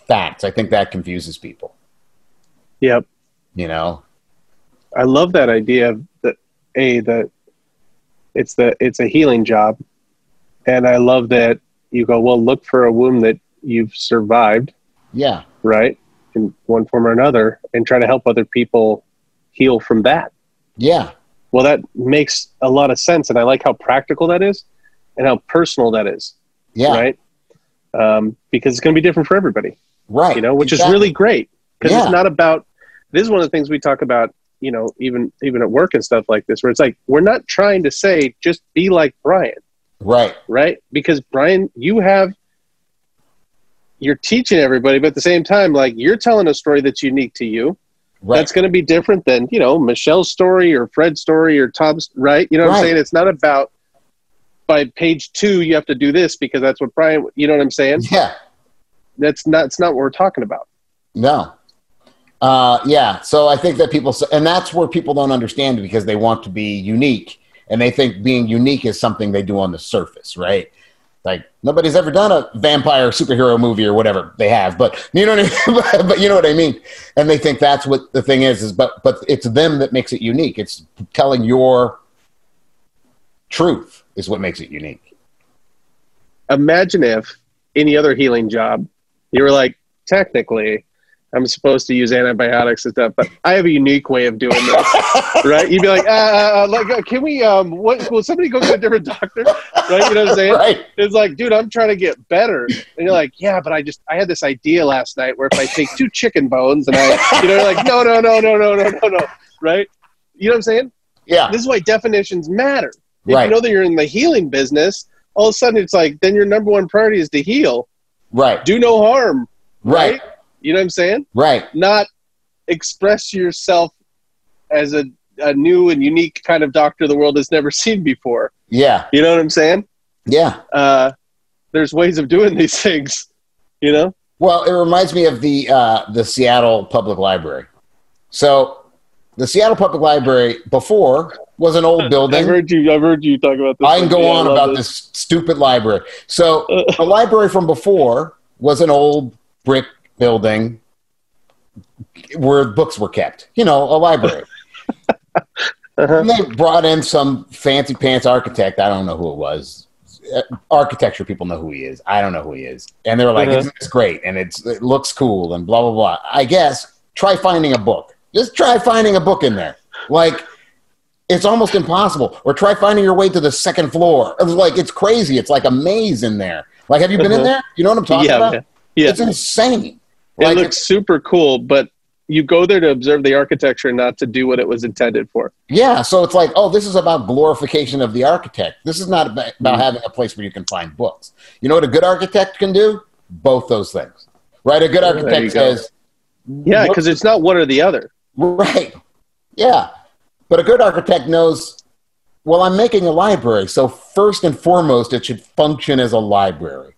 facts. I think that confuses people. Yep. You know. I love that idea that a that it's the it's a healing job, and I love that you go well look for a womb that you've survived. Yeah right? In one form or another, and try to help other people heal from that. Yeah. Well, that makes a lot of sense, and I like how practical that is, and how personal that is. Yeah. Right. Um, because it's going to be different for everybody. Right. You know, which exactly. is really great because yeah. it's not about. This is one of the things we talk about. You know, even even at work and stuff like this, where it's like we're not trying to say just be like Brian. Right. Right. Because Brian, you have you're teaching everybody, but at the same time, like you're telling a story that's unique to you. Right. That's going to be different than you know Michelle's story or Fred's story or Tom's. Right? You know what right. I'm saying? It's not about by page two you have to do this because that's what Brian. You know what I'm saying? Yeah. That's not. It's not what we're talking about. No. Uh, yeah. So I think that people, and that's where people don't understand it because they want to be unique and they think being unique is something they do on the surface, right? Like nobody's ever done a vampire superhero movie or whatever they have, but you know what I mean. but you know what I mean. And they think that's what the thing is. Is but but it's them that makes it unique. It's telling your truth is what makes it unique. Imagine if any other healing job, you were like, technically, I'm supposed to use antibiotics and stuff, but I have a unique way of doing this, right? You'd be like, uh, uh, uh like, uh, can we, um, what, will somebody go to a different doctor? Right? You know what I'm saying? Right. It's like, dude, I'm trying to get better. And you're like, yeah, but I just, I had this idea last night where if I take two chicken bones and I, you know, like, no, no, no, no, no, no, no, no, right? You know what I'm saying? Yeah. This is why definitions matter. If right. you know that you're in the healing business, all of a sudden it's like, then your number one priority is to heal. Right. Do no harm. right? right? You know what I'm saying? Right. Not express yourself as a, a new and unique kind of doctor the world has never seen before. Yeah. You know what I'm saying? Yeah. Uh, there's ways of doing these things, you know? Well, it reminds me of the uh, the Seattle Public Library. So, the Seattle Public Library before was an old building. I've heard you. I've heard you talk about this. I can go yeah, on about this. this stupid library. So, the library from before was an old brick building where books were kept. You know, a library. Uh-huh. And they brought in some fancy pants architect. I don't know who it was. Uh, architecture people know who he is. I don't know who he is. And they were like, Uh-huh. "Isn't great?" And it's it looks cool and blah blah blah. I guess try finding a book. Just try finding a book in there. Like it's almost impossible. Or try finding your way to the second floor. It was like it's crazy. It's like a maze in there. Like, have you been in Uh-huh. there? You know what I'm talking yeah, about? yeah. It's insane. It Like, looks super cool, but you go there to observe the architecture, not to do what it was intended for. Yeah, so it's like, oh, this is about glorification of the architect. This is not about, about mm. having a place where you can find books. You know what a good architect can do? Both those things, right? A good architect go. says, Yeah, because it's not one or the other. right, yeah, but a good architect knows. Well, I'm making a library, so first and foremost, it should function as a library.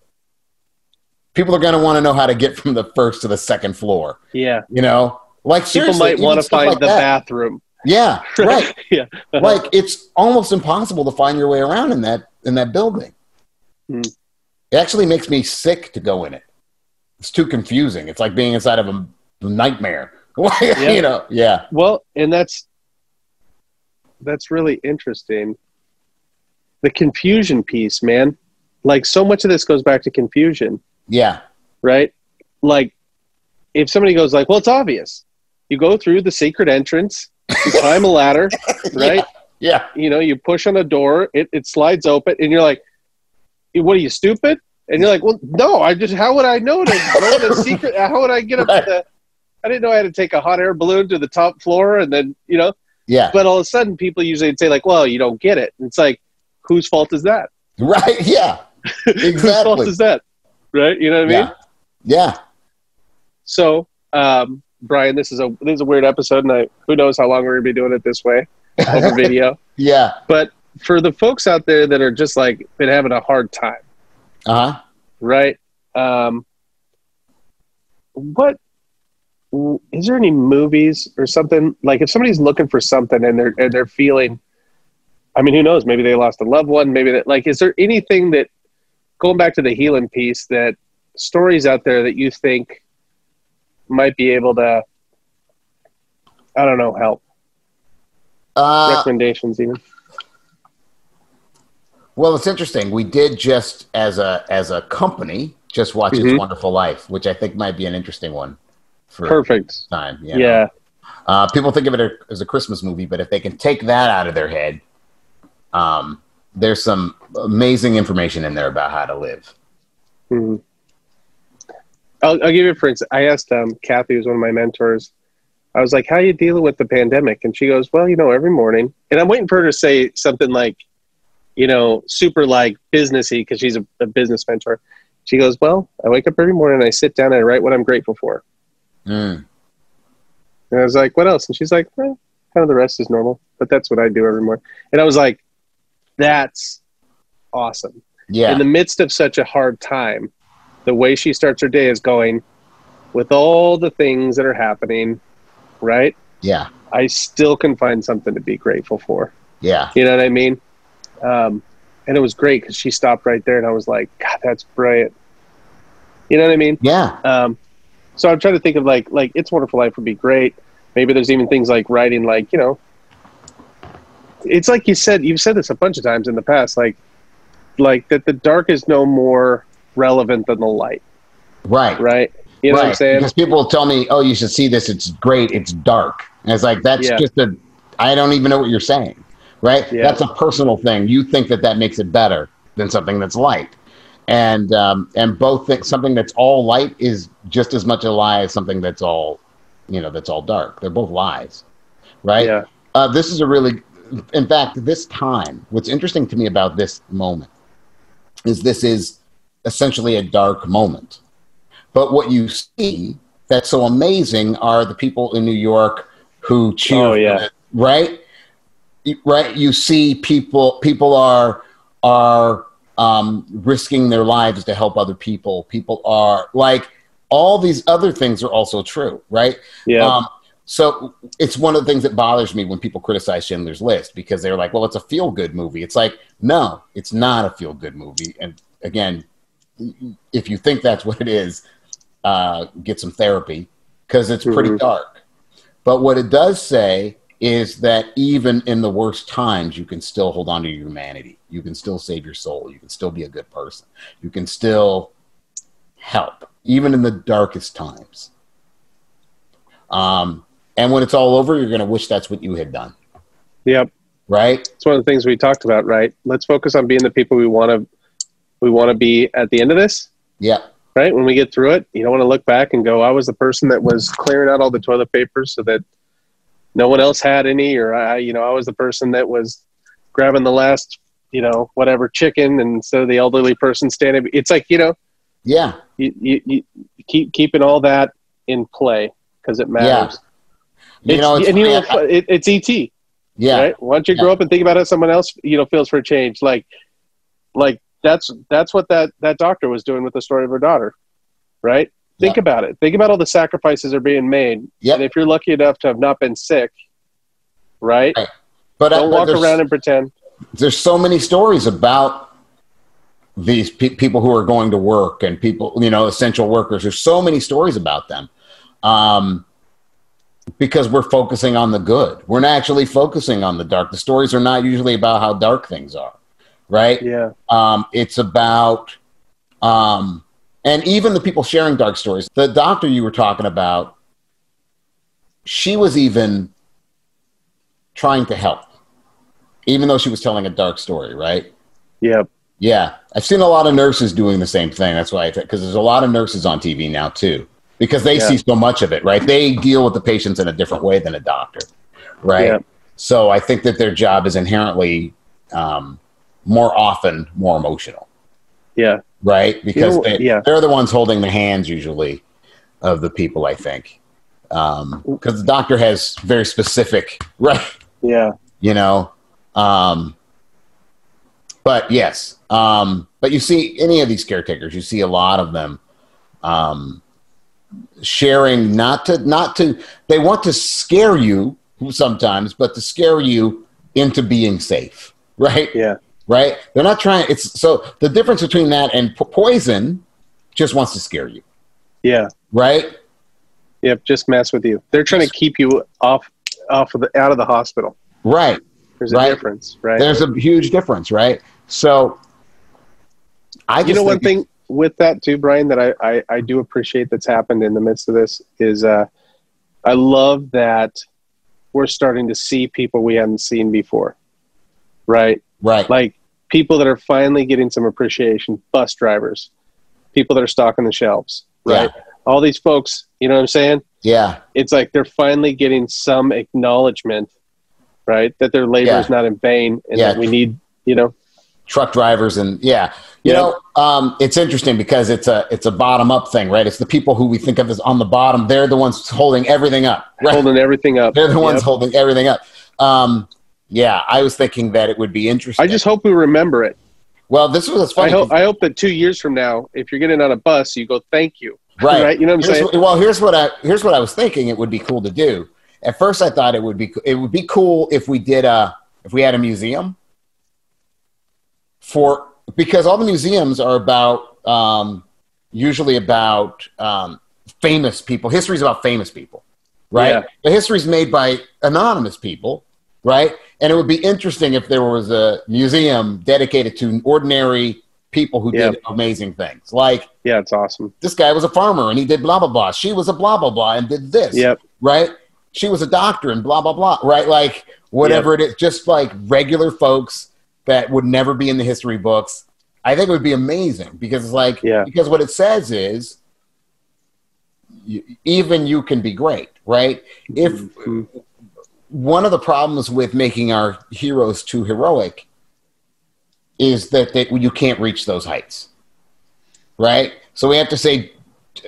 People are going to want to know how to get from the first to the second floor. Yeah, You know, like people might want to find like the that. bathroom. Yeah, right. yeah, like it's almost impossible to find your way around in that in that building. Hmm. It actually makes me sick to go in it. It's too confusing. It's like being inside of a nightmare. you know, yeah, Well, and that's that's really interesting. The confusion piece, man. Like so much of this goes back to confusion, yeah, right? Like if somebody goes like, "Well, it's obvious." You go through the secret entrance, you climb a ladder, right? yeah, You know, you push on a door, it, it slides open, and you're like, "What are you stupid?" And you're like, "Well, no. I just how would I know to go to the secret? How would I get up Right. the?" I didn't know I had to take a hot air balloon to the top floor, and then you know. yeah, But all of a sudden, people usually say like, "Well, you don't get it." And it's like, whose fault is that? right, yeah, Exactly. whose fault is that? Right? You know what I mean? Yeah, yeah, So, um, Brian, this is a this is a weird episode, and I, who knows how long we're gonna be doing it this way over video. yeah. But for the folks out there that are just like been having a hard time, Uh huh. right? Um, what is there any movies or something like if somebody's looking for something and they're and they're feeling I mean who knows maybe they lost a loved one maybe that like is there anything that going back to the healing piece that stories out there that you think might be able to I don't know help Uh, recommendations even well, it's interesting. We did just as a as a company just watch Mhm. It's Wonderful Life, which I think might be an interesting one for perfect time. you know? yeah Uh, people think of it as a Christmas movie, but if they can take that out of their head, um, there's some amazing information in there about how to live. Mhm. I'll, I'll give you a for instance. I asked um, Kathy, who's one of my mentors, I was like, "How you dealing with the pandemic?" And she goes, "Well, you know, every morning." And I'm waiting for her to say something like, you know, super like businessy because she's a, a business mentor. She goes, "Well, I wake up every morning and I sit down and I write what I'm grateful for." Mm. And I was like, "What else?" And she's like, well, "Kind of the rest is normal, but that's what I do every morning." And I was like, "That's awesome." Yeah, in the midst of such a hard time, the way she starts her day is going, with all the things that are happening, right? yeah, I still can find something to be grateful for. yeah, You know what I mean? Um, and it was great because she stopped right there, and I was like, God, that's brilliant. You know what I mean? yeah, Um, so I'm trying to think of like, like It's Wonderful Life would be great. Maybe there's even things like writing, like you know, it's like you said. You've said this a bunch of times in the past, like, like that the dark is no more relevant than the light, right, right? You know what I'm saying? Because people tell me, "Oh, you should see this. It's great. It's dark," and it's like that's Yeah. just a. I don't even know what you're saying, right? Yeah. That's a personal thing. You think that that makes it better than something that's light, and um, and both think something that's all light is just as much a lie as something that's all, you know, that's all dark. They're both lies, right? Yeah. Uh, this is a really, in fact, this time. What's interesting to me about this moment is this is essentially a dark moment. But what you see that's so amazing are the people in New York who cheer. Oh, yeah. it, right, right. You see people. People are are um, risking their lives to help other people. People are like all these other things are also true, right? Yeah. Um, so it's one of the things that bothers me when people criticize Schindler's List because they're like, "Well, it's a feel-good movie." It's like, no, it's not a feel-good movie. And again, if you think that's what it is, uh, get some therapy because it's pretty Mhm. dark. But what it does say is that even in the worst times, you can still hold on to your humanity. You can still save your soul. You can still be a good person. You can still help, even in the darkest times. Um, and when it's all over, you're going to wish that's what you had done. Yep. Right. It's one of the things we talked about, right? Let's focus on being the people we want to we want to be at the end of this. Yeah. Right. When we get through it, you don't want to look back and go, "I was the person that was clearing out all the toilet paper so that no one else had any," or "I, you know, I was the person that was grabbing the last, you know, whatever chicken and instead of the elderly person standing." It's like you know, Yeah. you, you, you keep keeping all that in play because it matters. You It's- know, it's, and you know, it, it's ET. yeah. right? Why don't you grow up and think about how someone else, you know, feels for a change? Like, like that's that's what that that doctor was doing with the story of her daughter, right? Think Yeah. about it. Think about all the sacrifices are being made, Yep. and if you're lucky enough to have not been sick, right? Right. But, uh, Don't but walk around and pretend. there's so many stories about these pe- people who are going to work and people, you know, essential workers. There's so many stories about them. Um, because we're focusing on the good. We're not actually focusing on the dark. The stories are not usually about how dark things are, right? Yeah, Um, it's about, um, and even the people sharing dark stories. The doctor you were talking about, she was even trying to help, even though she was telling a dark story, right? yeah, Yeah, I've seen a lot of nurses doing the same thing. That's why I think because there's a lot of nurses on TV now too, because they Yeah. see so much of it, right? They deal with the patients in a different way than a doctor, right? Yeah. So I think that their job is inherently um, more often more emotional, yeah, right? Because know, they, yeah. they're the ones holding the hands usually of the people. I think because the doctor has very specific, right? yeah, you know um but yes um but you see any of these caretakers you see a lot of them um sharing not to not to they want to scare you sometimes but to scare you into being safe right yeah, right they're not trying it's so the difference between that and po- poison just wants to scare you yeah. right Yep, just mess with you. They're trying to keep you off, off of the out of the hospital. right There's Right. a difference, right? there's a huge difference right so i just you know one thing with that too brian that I, I i do appreciate that's happened in the midst of this is uh i love that we're starting to see people we hadn't seen before right? Right. Like people that are finally getting some appreciation bus drivers people that are stocking the shelves right? All these folks you know what i'm saying? Yeah. It's like they're finally getting some acknowledgement right that their labor Yeah. is not in vain and Yeah. that we need you know truck drivers and yeah you Yeah. know um, it's interesting because it's a it's a bottom up thing right? It's the people who we think of as on the bottom they're the ones holding everything up right? Holding everything up. They're the ones Yep. holding everything up. Um, yeah i was thinking that it would be interesting. I just hope we remember it. Well this was I funny hope I hope that two years from now, if you're getting on a bus, you go thank you. right, right, you know what I'm Here's saying? well here's what i here's what i was thinking it would be cool to do. At first i thought it would be it would be cool if we did a if we had a museum for because all the museums are about um, usually about um, famous people. History's about famous people, right? Yeah. The history's made by anonymous people, right? And it would be interesting if there was a museum dedicated to ordinary people who Yeah. did amazing things. Like Yeah, it's awesome. this guy was a farmer and he did blah blah blah. She was a blah blah blah and did this Yep. right? She was a doctor and blah blah blah, right? Like whatever it is, just like regular folks that would never be in the history books. I think it would be amazing because it's like Yeah. because what it says is you, even you can be great, right? If Mhm. one of the problems with making our heroes too heroic is that they, you can't reach those heights, right? So we have to say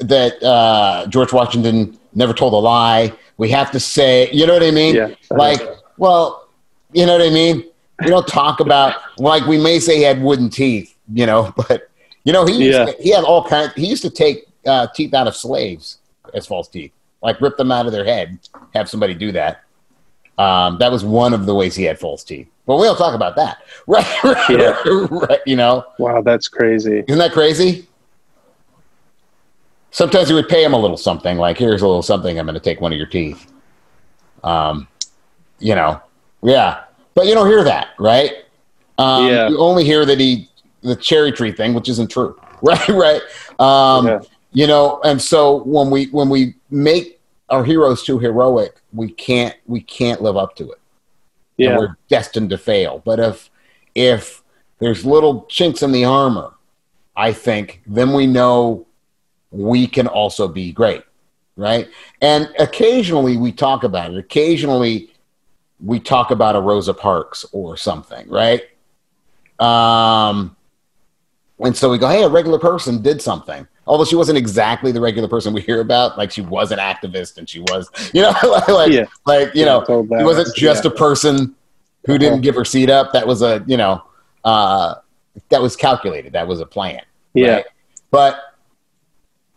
that uh, George Washington never told a lie. We have to say, you know what I mean? Yeah. Like, well, you know what I mean? We don't talk about like we may say he had wooden teeth, you know, but you know he used Yeah. to, he had all kinds. He used to take uh, teeth out of slaves as false teeth, like rip them out of their head. Have somebody do that. Um, that was one of the ways he had false teeth. But we don't talk about that, right? Yeah. right you know, Wow, that's crazy. isn't that crazy? Sometimes we would pay him a little something, like here's a little something. I'm going to take one of your teeth. Um, you know, yeah. But you don't hear that, right? Um, Yeah. You only hear that he the cherry tree thing, which isn't true, right? right. Um, Yeah. You know, and so when we when we make our heroes too heroic, we can't we can't live up to it. and Yeah. we're destined to fail. But if if there's little chinks in the armor, I think then we know we can also be great, right? And occasionally we talk about it. Occasionally we talk about a Rosa Parks or something, right? Um, and so we go, hey, a regular person did something. Although she wasn't exactly the regular person we hear about, like she was an activist and she was, you know, like, Yeah. like you know, told that. wasn't just Yeah. a person who didn't give her seat up. That was a, you know, uh, that was calculated. That was a plan. Yeah. right? But,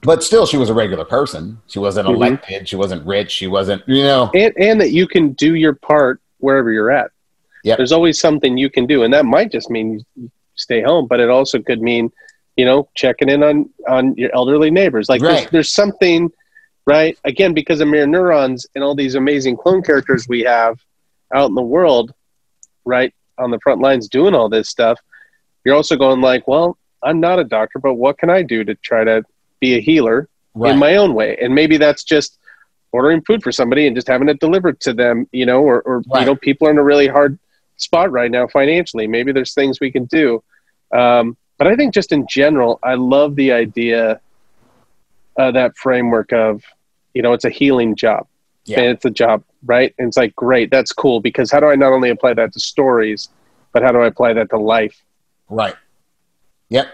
but still, she was a regular person. She wasn't Mhm. elected. She wasn't rich. She wasn't, you know, and and that you can do your part wherever you're at. yeah There's always something you can do, and that might just mean you stay home, but it also could mean, you know, checking in on on your elderly neighbors. Like there's, there's something, right? Again, because of Mirror Neurons and all these amazing clone characters we have out in the world, right on the front lines doing all this stuff. You're also going like, well, I'm not a doctor, but what can I do to try to be a healer right. in my own way. And maybe that's just ordering food for somebody and just having it delivered to them, you know, or, or Right. you know, people are in a really hard spot right now financially. Maybe there's things we can do. Um, but I think just in general, I love the idea uh, that framework of, you know, it's a healing job Yeah. and it's a job, right? And it's like, great, that's cool because how do I not only apply that to stories, but how do I apply that to life? right. Yep.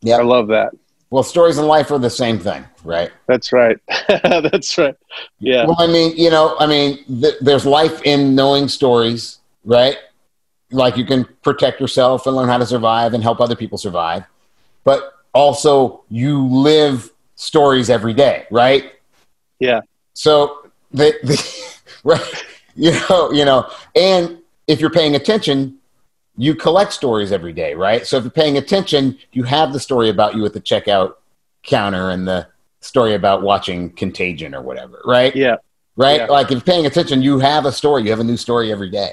Yeah. I love that. Well, stories in life are the same thing, right? That's right. that's right. Yeah. Well, I mean, you know, I mean, th- there's life in knowing stories, right? Like you can protect yourself and learn how to survive and help other people survive, but also you live stories every day, right? Yeah. So the, the right, you know, you know, and if you're paying attention, you collect stories every day, right? So if you're paying attention, you have the story about you at the checkout counter and the story about watching Contagion or whatever, right? Yeah. right? Yeah. Like if you're paying attention, you have a story. You have a new story every day.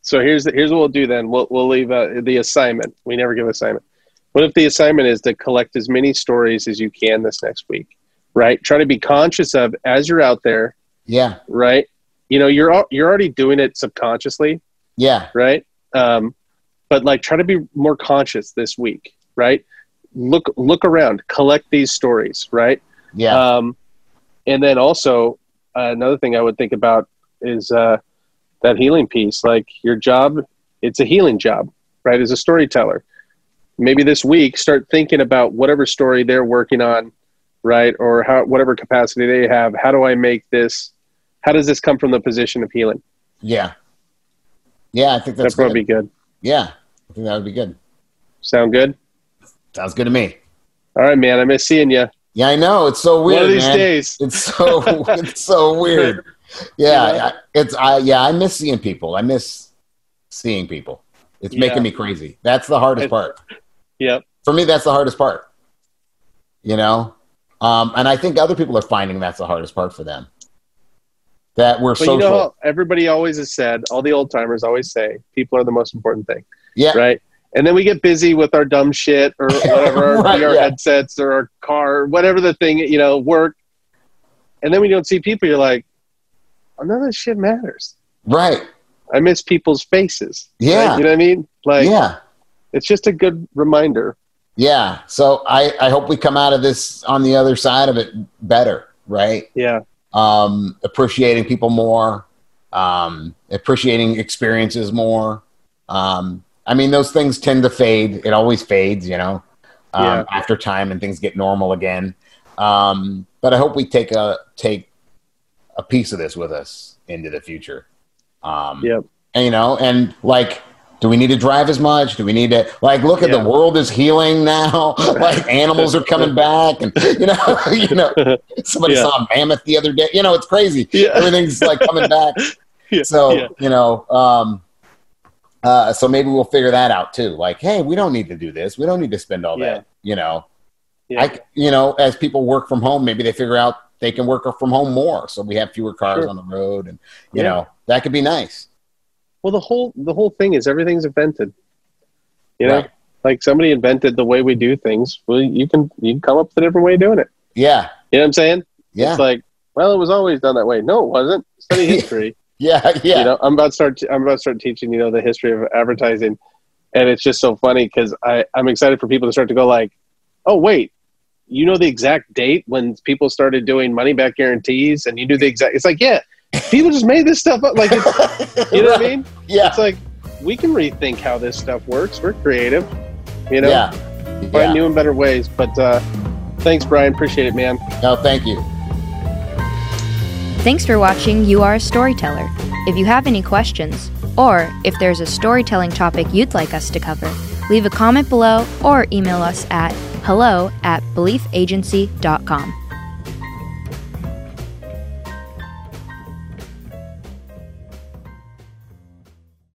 So here's the, here's what we'll do then. We'll we'll leave uh, the assignment. We never give assignment. What if the assignment is to collect as many stories as you can this next week? Right. Try to be conscious of as you're out there. Yeah, Right. You know you're you're already doing it subconsciously. yeah, Right. Um, but like try to be more conscious this week. Right. Look look around. Collect these stories. Right. yeah, Um, and then also uh, another thing I would think about is uh, that healing piece. Like your job, it's a healing job, right? As a storyteller, maybe this week start thinking about whatever story they're working on, right? Or how whatever capacity they have. How do I make this? How does this come from the position of healing? yeah, yeah. I think that's That's going good. be good. Yeah, I think that would be good. Sound good? Sounds good to me. All right, man. I miss seeing you. Yeah, I know. It's so weird, One of these man. days. It's so it's so weird. Yeah, Yeah. I, it's I yeah. I miss seeing people. I miss seeing people. It's Yeah. making me crazy. That's the hardest It- part. Yep. For me, that's the hardest part. You know, um, and I think other people are finding that's the hardest part for them. That we're But social. you know, everybody always has said, all the old timers always say, people are the most important thing. yeah, right? And then we get busy with our dumb shit or whatever, our VR yeah. headsets or our car, or whatever the thing, you know, work. And then we don't see people, you're like, oh, none of this shit matters. right. I miss people's faces. Yeah. Right? You know what I mean? Like, yeah. it's just a good reminder. Yeah. So I, I hope we come out of this on the other side of it better, right? Yeah. Um, appreciating people more, um, appreciating experiences more. Um, I mean, those things tend to fade. It always fades, you know, um, Yeah. after time and things get normal again. Um, but I hope we take a take a piece of this with us into the future. Um, Yep. and, you know, and like, do we need to drive as much? Do we need to like look at Yeah. the world is healing now? like animals are coming back, and you know, you know, somebody Yeah. saw a mammoth the other day. You know, it's crazy. Yeah. Everything's like coming back. So you know, um, uh, so maybe we'll figure that out too. Like, hey, we don't need to do this. We don't need to spend all that. You know. I, you know, as people work from home, maybe they figure out they can work from home more, so we have fewer cars Sure. on the road, and you know that could be nice. Well, the whole the whole thing is everything's invented. You know, Right. like somebody invented the way we do things. Well, you can you can come up with a different way of doing it. Yeah, You know what I'm saying? yeah, It's like, well, it was always done that way. No, it wasn't. Study history. yeah, yeah. You know, I'm about to start. I'm about to start teaching. You know, the history of advertising, and it's just so funny because I I'm excited for people to start to go like, oh wait, you know the exact date when people started doing money back guarantees, and you knew the exact. It's like yeah, people just made this stuff up. Like it's, you know what I mean? Yeah, It's like we can rethink how this stuff works. We're creative. You know, yeah, find yeah. new and better ways. But uh, thanks, Brian. Appreciate it, man. No, thank you. Thanks for watching You Are a Storyteller. If you have any questions, or if there's a storytelling topic you'd like us to cover, leave a comment below or email us at hello at beliefagency.com.